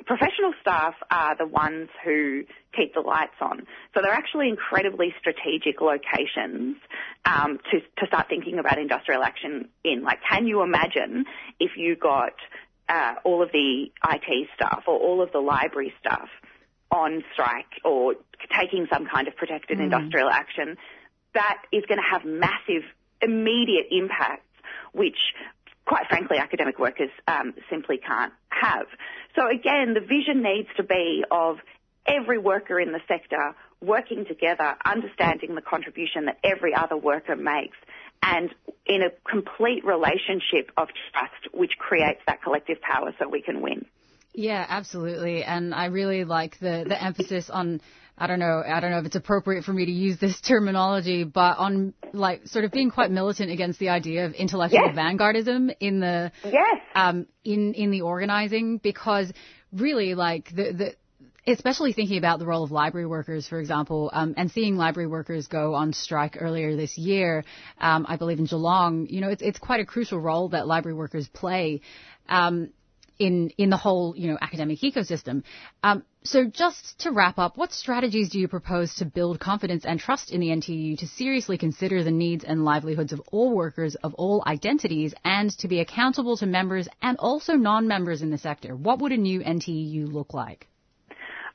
professional staff are the ones who keep the lights on. So they're actually incredibly strategic locations um, to, to start thinking about industrial action in. Like, can you imagine if you got uh, all of the IT staff or all of the library staff on strike or taking some kind of protected Mm. industrial action? That is going to have massive immediate impacts, which quite frankly, academic workers um, simply can't have. So again, the vision needs to be of every worker in the sector working together, understanding the contribution that every other worker makes, and in a complete relationship of trust, which creates that collective power so we can win. Yeah, absolutely. And I really like the, the emphasis on, I don't know, I don't know if it's appropriate for me to use this *laughs* terminology, but on like sort of being quite militant against the idea of intellectual Yes. vanguardism in the, yes. um, in, in the organizing because really like the, the, especially thinking about the role of library workers, for example, um, and seeing library workers go on strike earlier this year, um, I believe in Geelong, you know, it's, it's quite a crucial role that library workers play. Um, in in the whole you know academic ecosystem. Um, so just to wrap up, what strategies do you propose to build confidence and trust in the NTU to seriously consider the needs and livelihoods of all workers of all identities and to be accountable to members and also non-members in the sector? What would a new NTU look like?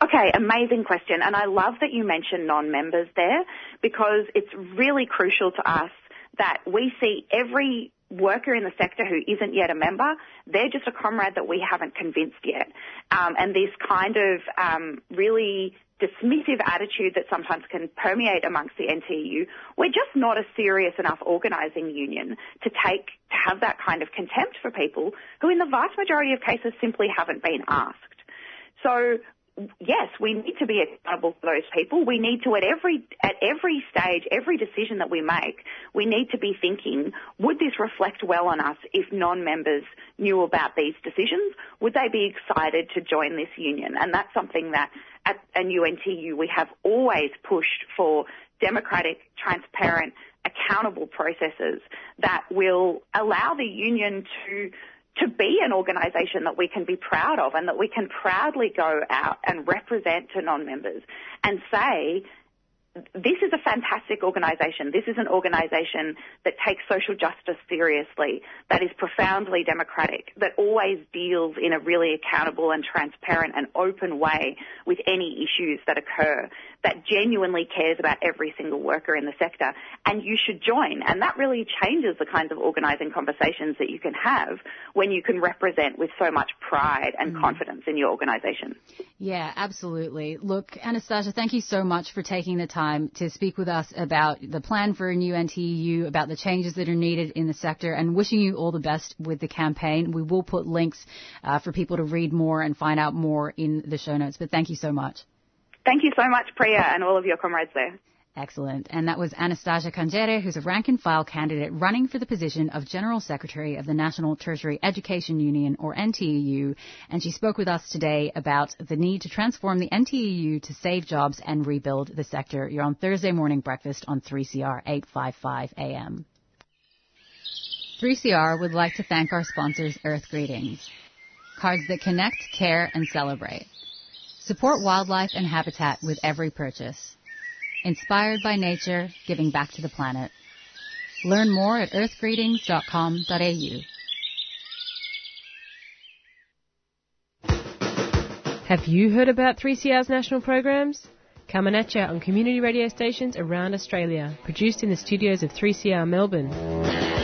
Okay, amazing question. And I love that you mentioned non-members there because it's really crucial to us that we see every worker in the sector who isn't yet a member, they're just a comrade that we haven't convinced yet. Um, and this kind of um, really dismissive attitude that sometimes can permeate amongst the NTU, we're just not a serious enough organising union to take to have that kind of contempt for people who, in the vast majority of cases, simply haven't been asked. So yes, we need to be accountable for those people. We need to at every at every stage, every decision that we make, we need to be thinking, would this reflect well on us if non-members knew about these decisions? Would they be excited to join this union? And that's something that at UNTU we have always pushed for democratic, transparent, accountable processes that will allow the union to to be an organisation that we can be proud of and that we can proudly go out and represent to non-members and say, this is a fantastic organisation. This is an organisation that takes social justice seriously, that is profoundly democratic, that always deals in a really accountable and transparent and open way with any issues that occur, that genuinely cares about every single worker in the sector. And you should join. And that really changes the kinds of organising conversations that you can have when you can represent with so much pride and confidence in your organisation. Yeah, absolutely. Look, Anastasia, thank you so much for taking the time to speak with us about the plan for a new NTU, about the changes that are needed in the sector, and wishing you all the best with the campaign. We will put links uh, for people to read more and find out more in the show notes, but thank you so much. Thank you so much, Priya, and all of your comrades there. Excellent. And that was Anastasia Kangere, who's a rank and file candidate running for the position of General Secretary of the National Tertiary Education Union, or NTEU. And she spoke with us today about the need to transform the NTEU to save jobs and rebuild the sector. You're on Thursday morning breakfast on 3CR 855 AM. 3CR would like to thank our sponsors, Earth Greetings. Cards that connect, care, and celebrate. Support wildlife and habitat with every purchase. Inspired by nature, giving back to the planet. Learn more at earthgreetings.com.au. Have you heard about 3CR's national programs? Coming at you on community radio stations around Australia, produced in the studios of 3CR Melbourne.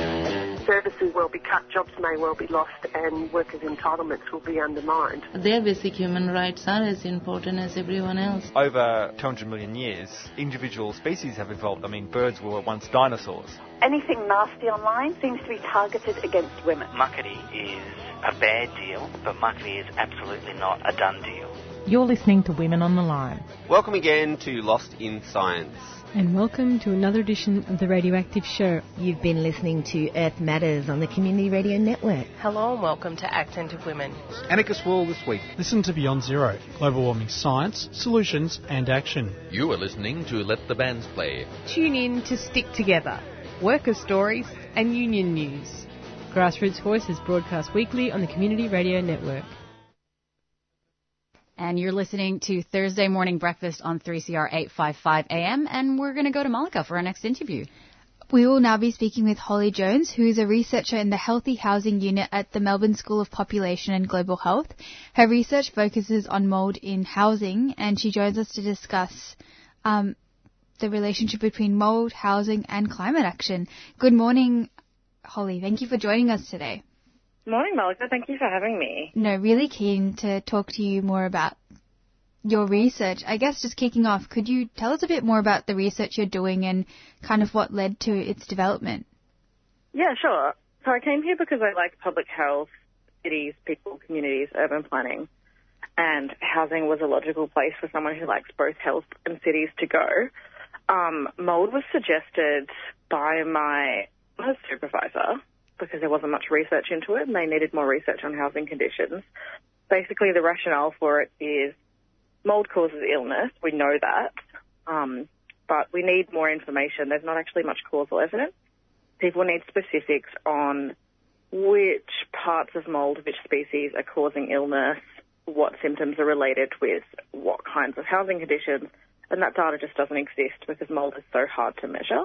Services will be cut, jobs may well be lost, and workers' entitlements will be undermined. Their basic human rights are as important as everyone else. Over 200 million years, individual species have evolved. I mean, birds were once dinosaurs. Anything nasty online seems to be targeted against women. Muckaty is a bad deal, but Muckaty is absolutely not a done deal. You're listening to Women on the Line. Welcome again to Lost in Science. And welcome to another edition of the Radioactive Show. You've been listening to Earth Matters on the Community Radio Network. Hello and welcome to Accent of Women. Anarchist World this week. Listen to Beyond Zero, global warming science, solutions and action. You are listening to Let the Bands Play. Tune in to Stick Together, worker stories and union news. Grassroots Voice is broadcast weekly on the Community Radio Network. And you're listening to Thursday Morning Breakfast on 3CR 855 AM, and we're going to go to Malika for our next interview. We will now be speaking with Holly Jones, who is a researcher in the Healthy Housing Unit at the Melbourne School of Population and Global Health. Her research focuses on mould in housing, and she joins us to discuss um, the relationship between mould, housing, and climate action. Good morning, Holly. Thank you for joining us today. Morning, Malika. Thank you for having me. No, really keen to talk to you more about your research. I guess just kicking off, could you tell us a bit more about the research you're doing and kind of what led to its development? Yeah, sure. So I came here because I like public health, cities, people, communities, urban planning, and housing was a logical place for someone who likes both health and cities to go. Um, mold was suggested by my supervisor because there wasn't much research into it and they needed more research on housing conditions. Basically, the rationale for it is mold causes illness. We know that. Um, but we need more information. There's not actually much causal evidence. People need specifics on which parts of mold, which species are causing illness, what symptoms are related with what kinds of housing conditions, and that data just doesn't exist because mold is so hard to measure.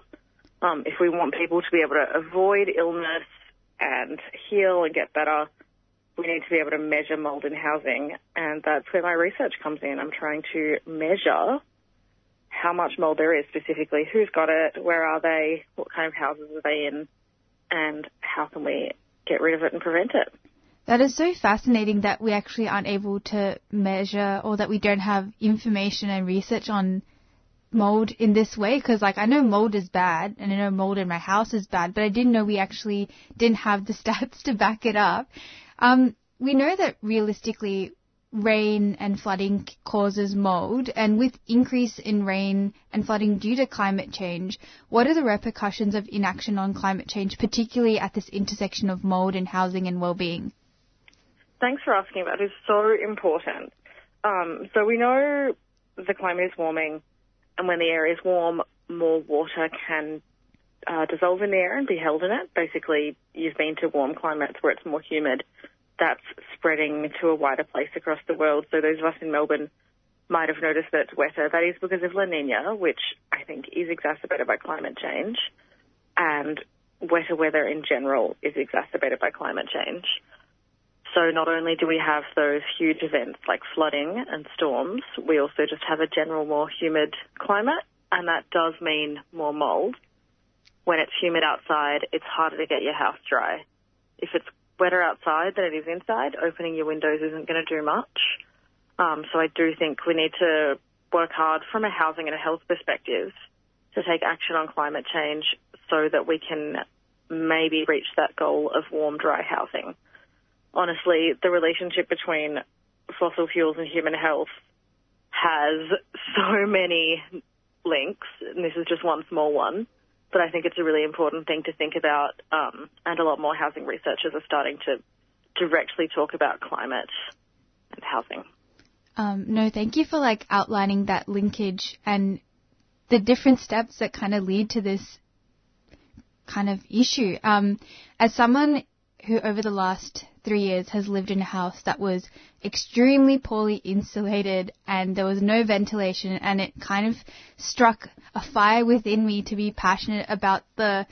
Um, if we want people to be able to avoid illness and heal and get better, we need to be able to measure mold in housing, and that's where my research comes in. I'm trying to measure how much mold there is specifically, who's got it, where are they, what kind of houses are they in, and how can we get rid of it and prevent it. That is so fascinating that we actually aren't able to measure or that we don't have information and research on mold in this way because like I know mold is bad and I know mold in my house is bad, but I didn't know we actually didn't have the *laughs* stats to back it up. Um, we know that realistically rain and flooding causes mold and with increase in rain and flooding due to climate change, what are the repercussions of inaction on climate change, particularly at this intersection of mold and housing and well-being? Thanks for asking that. It's so important. Um, so we know the climate is warming and when the air is warm, more water can uh, dissolve in the air and be held in it. Basically, you've been to warm climates where it's more humid. That's spreading to a wider place across the world. So those of us in Melbourne might have noticed that it's wetter. That is because of La Nina, which I think is exacerbated by climate change. And wetter weather in general is exacerbated by climate change. So not only do we have those huge events like flooding and storms, we also just have a general more humid climate, and that does mean more mold. When it's humid outside, it's harder to get your house dry. If it's wetter outside than it is inside, opening your windows isn't going to do much. Um, so I do think we need to work hard from a housing and a health perspective to take action on climate change so that we can maybe reach that goal of warm, dry housing honestly, the relationship between fossil fuels and human health has *laughs* so many links, and this is just one small one. But I think it's a really important thing to think about, um, and a lot more housing researchers are starting to directly talk about climate and housing. Um, no, thank you for like outlining that linkage and the different steps that kind of lead to this kind of issue. Um, as someone who over the last three years has lived in a house that was extremely poorly insulated and there was no ventilation and it kind of struck a fire within me to be passionate about the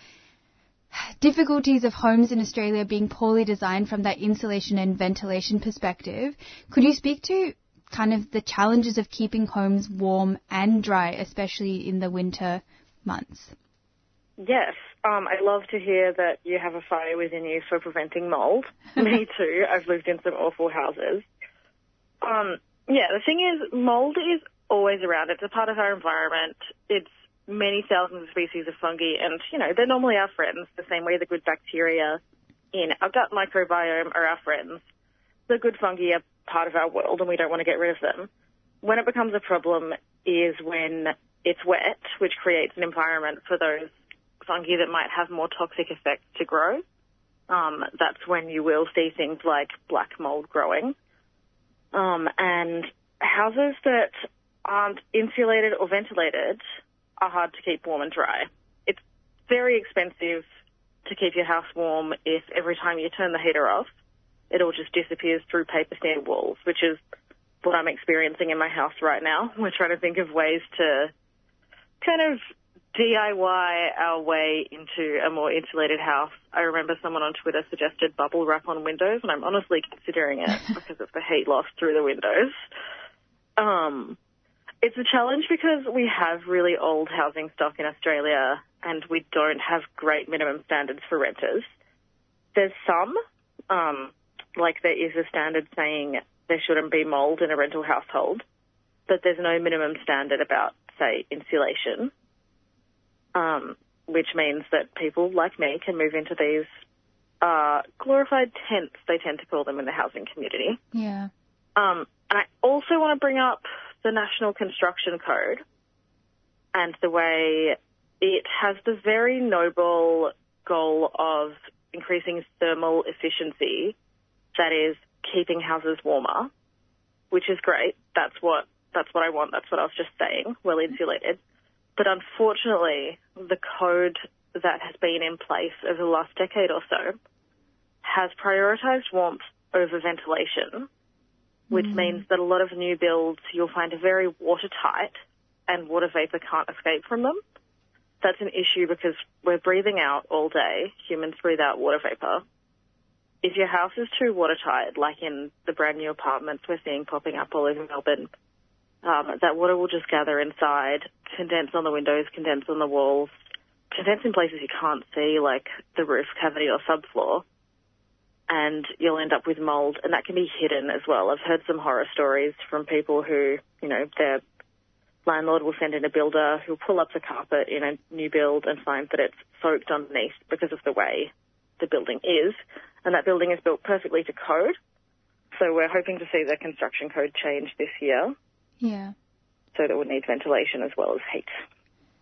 difficulties of homes in Australia being poorly designed from that insulation and ventilation perspective. Could you speak to kind of the challenges of keeping homes warm and dry, especially in the winter months? Yes, um, I love to hear that you have a fire within you for preventing mold. *laughs* Me too. I've lived in some awful houses. Um, yeah, the thing is, mold is always around. It's a part of our environment. It's many thousands of species of fungi, and you know they're normally our friends. The same way the good bacteria in our gut microbiome are our friends. The good fungi are part of our world and we don't want to get rid of them. When it becomes a problem is when it's wet, which creates an environment for those fungi that might have more toxic effects to grow. Um, that's when you will see things like black mold growing. Um, and houses that aren't insulated or ventilated are hard to keep warm and dry. It's very expensive to keep your house warm if every time you turn the heater off, it all just disappears through paper thin walls, which is what I'm experiencing in my house right now. *laughs* We're trying to think of ways to kind of DIY our way into a more insulated house. I remember someone on Twitter suggested bubble wrap on windows, and I'm honestly considering it *laughs* because of the heat loss through the windows. Um, it's a challenge because we have really old housing stock in Australia and we don't have great minimum standards for renters. There's some, um, like there is a standard saying there shouldn't be mold in a rental household, but there's no minimum standard about, say, insulation, um, which means that people like me can move into these uh, glorified tents, they tend to call them in the housing community. Yeah. Um, and I also want to bring up the National Construction Code and the way it has the very noble goal of increasing thermal efficiency, that is, keeping houses warmer, which is great. That's what that's what I want. That's what I was just saying. Well insulated, but unfortunately, the code that has been in place over the last decade or so has prioritised warmth over ventilation, which Mm. means that a lot of new builds you'll find are very watertight and water vapour can't escape from them. That's an issue because we're breathing out all day. Humans breathe out water vapour. If your house is too watertight, like in the brand new apartments we're seeing popping up all over Melbourne, um, that water will just gather inside, condense on the windows, condense on the walls, condense in places you can't see, like the roof cavity or subfloor, and you'll end up with mold, and that can be hidden as well. I've heard some horror stories from people who, you know, their landlord will send in a builder who'll pull up the carpet in a new build and find that it's soaked underneath because of the way the building is, and that building is built perfectly to code. So we're hoping to see the construction code change this year Yeah. so that would need ventilation as well as heat.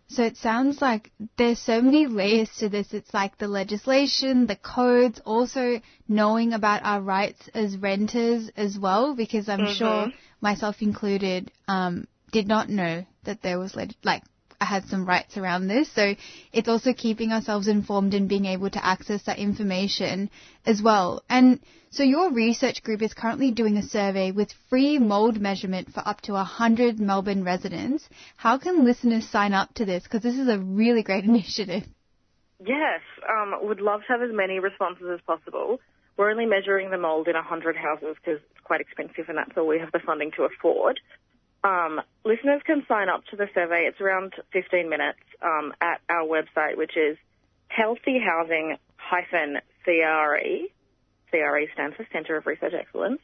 So it sounds like there's so many layers to this. It's like the legislation, the codes, also knowing about our rights as renters as well, because I'm Mhm. sure myself included, um, did not know that there was leg- like Had some rights around this. So it's also keeping ourselves informed and being able to access that information as well. And so your research group is currently doing a survey with free mold measurement for up to 100 Melbourne residents. How can listeners sign up to this? Because this is a really great *laughs* initiative. Yes, um, would love to have as many responses as possible. We're only measuring the mould in 100 houses because it's quite expensive and that's all we have the funding to afford. Um, listeners can sign up to the survey. It's around 15 minutes um, at our website, which is healthyhousing-CRE. CRE stands for Centre of Research Excellence.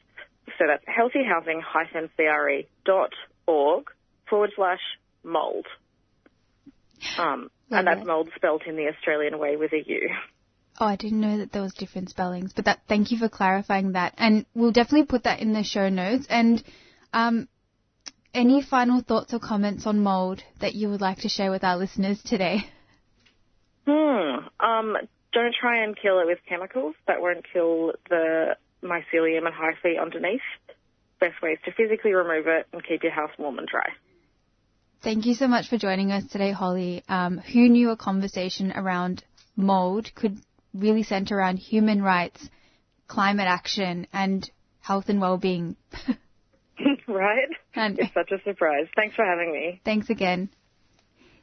So that's healthyhousing-CRE.org forward slash mould. Um, and that's mould spelt in the Australian way with a U. Oh, I didn't know that there was different spellings, but that thank you for clarifying that. And we'll definitely put that in the show notes. And um, any final thoughts or comments on mold that you would like to share with our listeners today? Hmm. Um, don't try and kill it with chemicals. That won't kill the mycelium and hyphae underneath. Best way is to physically remove it and keep your house warm and dry. Thank you so much for joining us today, Holly. Um, who knew a conversation around mold could really center around human rights, climate action, and health and well-being? *laughs* *laughs* right? And it's such a surprise. Thanks for having me. Thanks again.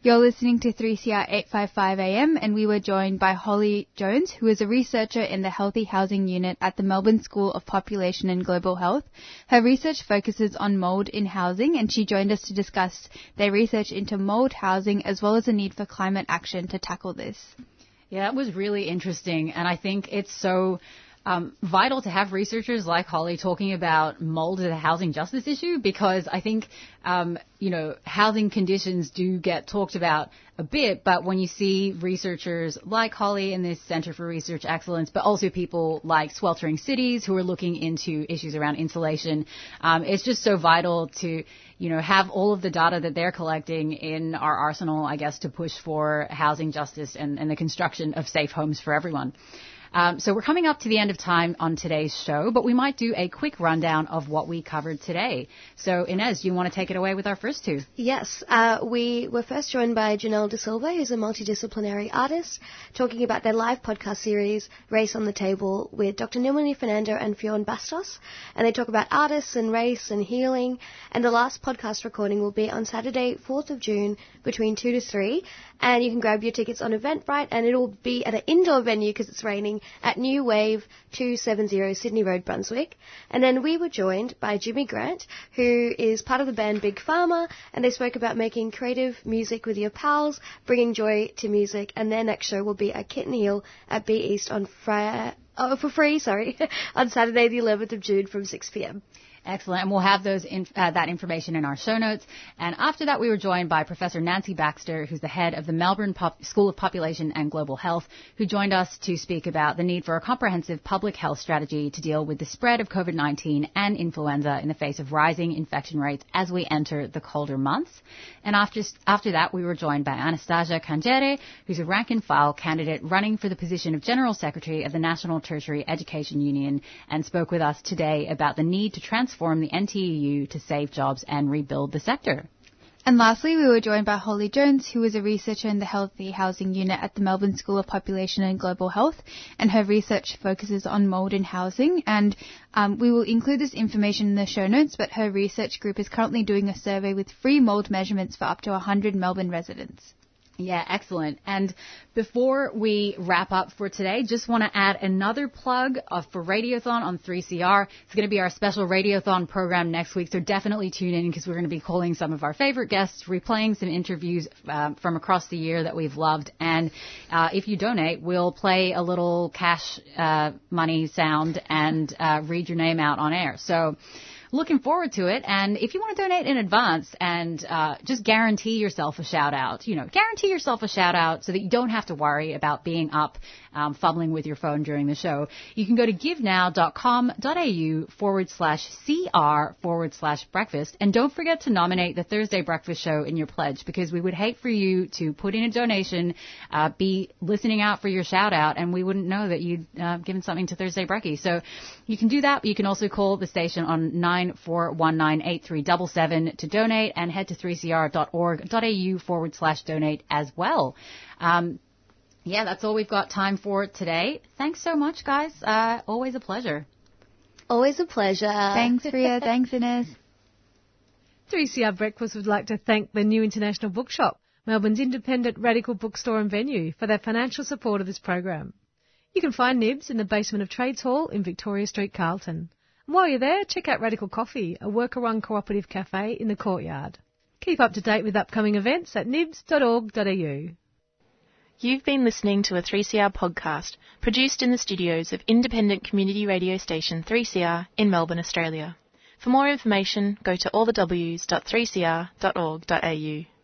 You're listening to 3CR 855 AM, and we were joined by Holly Jones, who is a researcher in the Healthy Housing Unit at the Melbourne School of Population and Global Health. Her research focuses on mould in housing, and she joined us to discuss their research into mould housing as well as the need for climate action to tackle this. Yeah, it was really interesting, and I think it's so um, vital to have researchers like Holly talking about mold as a housing justice issue because I think, um, you know, housing conditions do get talked about a bit, but when you see researchers like Holly in this Center for Research Excellence, but also people like Sweltering Cities who are looking into issues around insulation, um, it's just so vital to, you know, have all of the data that they're collecting in our arsenal, I guess, to push for housing justice and, and the construction of safe homes for everyone. Um, so we're coming up to the end of time on today's show, but we might do a quick rundown of what we covered today. So Inez, you want to take it away with our first two? Yes, uh, we were first joined by Janelle De Silva, who's a multidisciplinary artist, talking about their live podcast series, Race on the Table, with Dr. Nilmini Fernando and Fionn Bastos. And they talk about artists and race and healing. And the last podcast recording will be on Saturday, 4th of June, between 2 to 3. And you can grab your tickets on Eventbrite, and it'll be at an indoor venue because it's raining at New Wave 270 Sydney Road, Brunswick. And then we were joined by Jimmy Grant, who is part of the band Big Pharma, and they spoke about making creative music with your pals, bringing joy to music. And their next show will be at Kitten Heel at B East on Friday. Oh, for free, sorry, *laughs* on Saturday the 11th of June from 6 p.m. Excellent. And we'll have those in, uh, that information in our show notes. And after that, we were joined by Professor Nancy Baxter, who's the head of the Melbourne Pop- School of Population and Global Health, who joined us to speak about the need for a comprehensive public health strategy to deal with the spread of COVID-19 and influenza in the face of rising infection rates as we enter the colder months. And after, after that, we were joined by Anastasia Kangere, who's a rank and file candidate running for the position of General Secretary of the National Tertiary Education Union and spoke with us today about the need to transform transform the NTEU to save jobs and rebuild the sector. And lastly, we were joined by Holly Jones, who is a researcher in the Healthy Housing Unit at the Melbourne School of Population and Global Health, and her research focuses on mould in housing. And um, we will include this information in the show notes, but her research group is currently doing a survey with free mould measurements for up to 100 Melbourne residents. Yeah, excellent. And before we wrap up for today, just want to add another plug uh, for Radiothon on 3CR. It's going to be our special Radiothon program next week, so definitely tune in because we're going to be calling some of our favorite guests, replaying some interviews um, from across the year that we've loved. And uh, if you donate, we'll play a little cash uh, money sound and uh, read your name out on air. So looking forward to it. And if you want to donate in advance and uh, just guarantee yourself a shout out, you know, guarantee yourself a shout out so that you don't have to worry about being up um, fumbling with your phone during the show, you can go to givenow.com.au forward slash CR forward slash breakfast. And don't forget to nominate the Thursday Breakfast Show in your pledge because we would hate for you to put in a donation, uh, be listening out for your shout out, and we wouldn't know that you'd uh, given something to Thursday Brekkie. So you can do that. But you can also call the station on 94198377 to donate and head to 3cr.org.au forward slash donate as well. Um, yeah, that's all we've got time for today. Thanks so much, guys. Uh, always a pleasure. Always a pleasure. Thanks, Priya. *laughs* Thanks, Inez. 3CR Breakfast would like to thank the New International Bookshop, Melbourne's independent radical bookstore and venue, for their financial support of this program. You can find Nibs in the basement of Trades Hall in Victoria Street, Carlton. While you're there, check out Radical Coffee, a worker-run cooperative cafe in the courtyard. Keep up to date with upcoming events at nibs.org.au. You've been listening to a 3CR podcast produced in the studios of independent community radio station 3CR in Melbourne, Australia. For more information, go to allthews.3cr.org.au.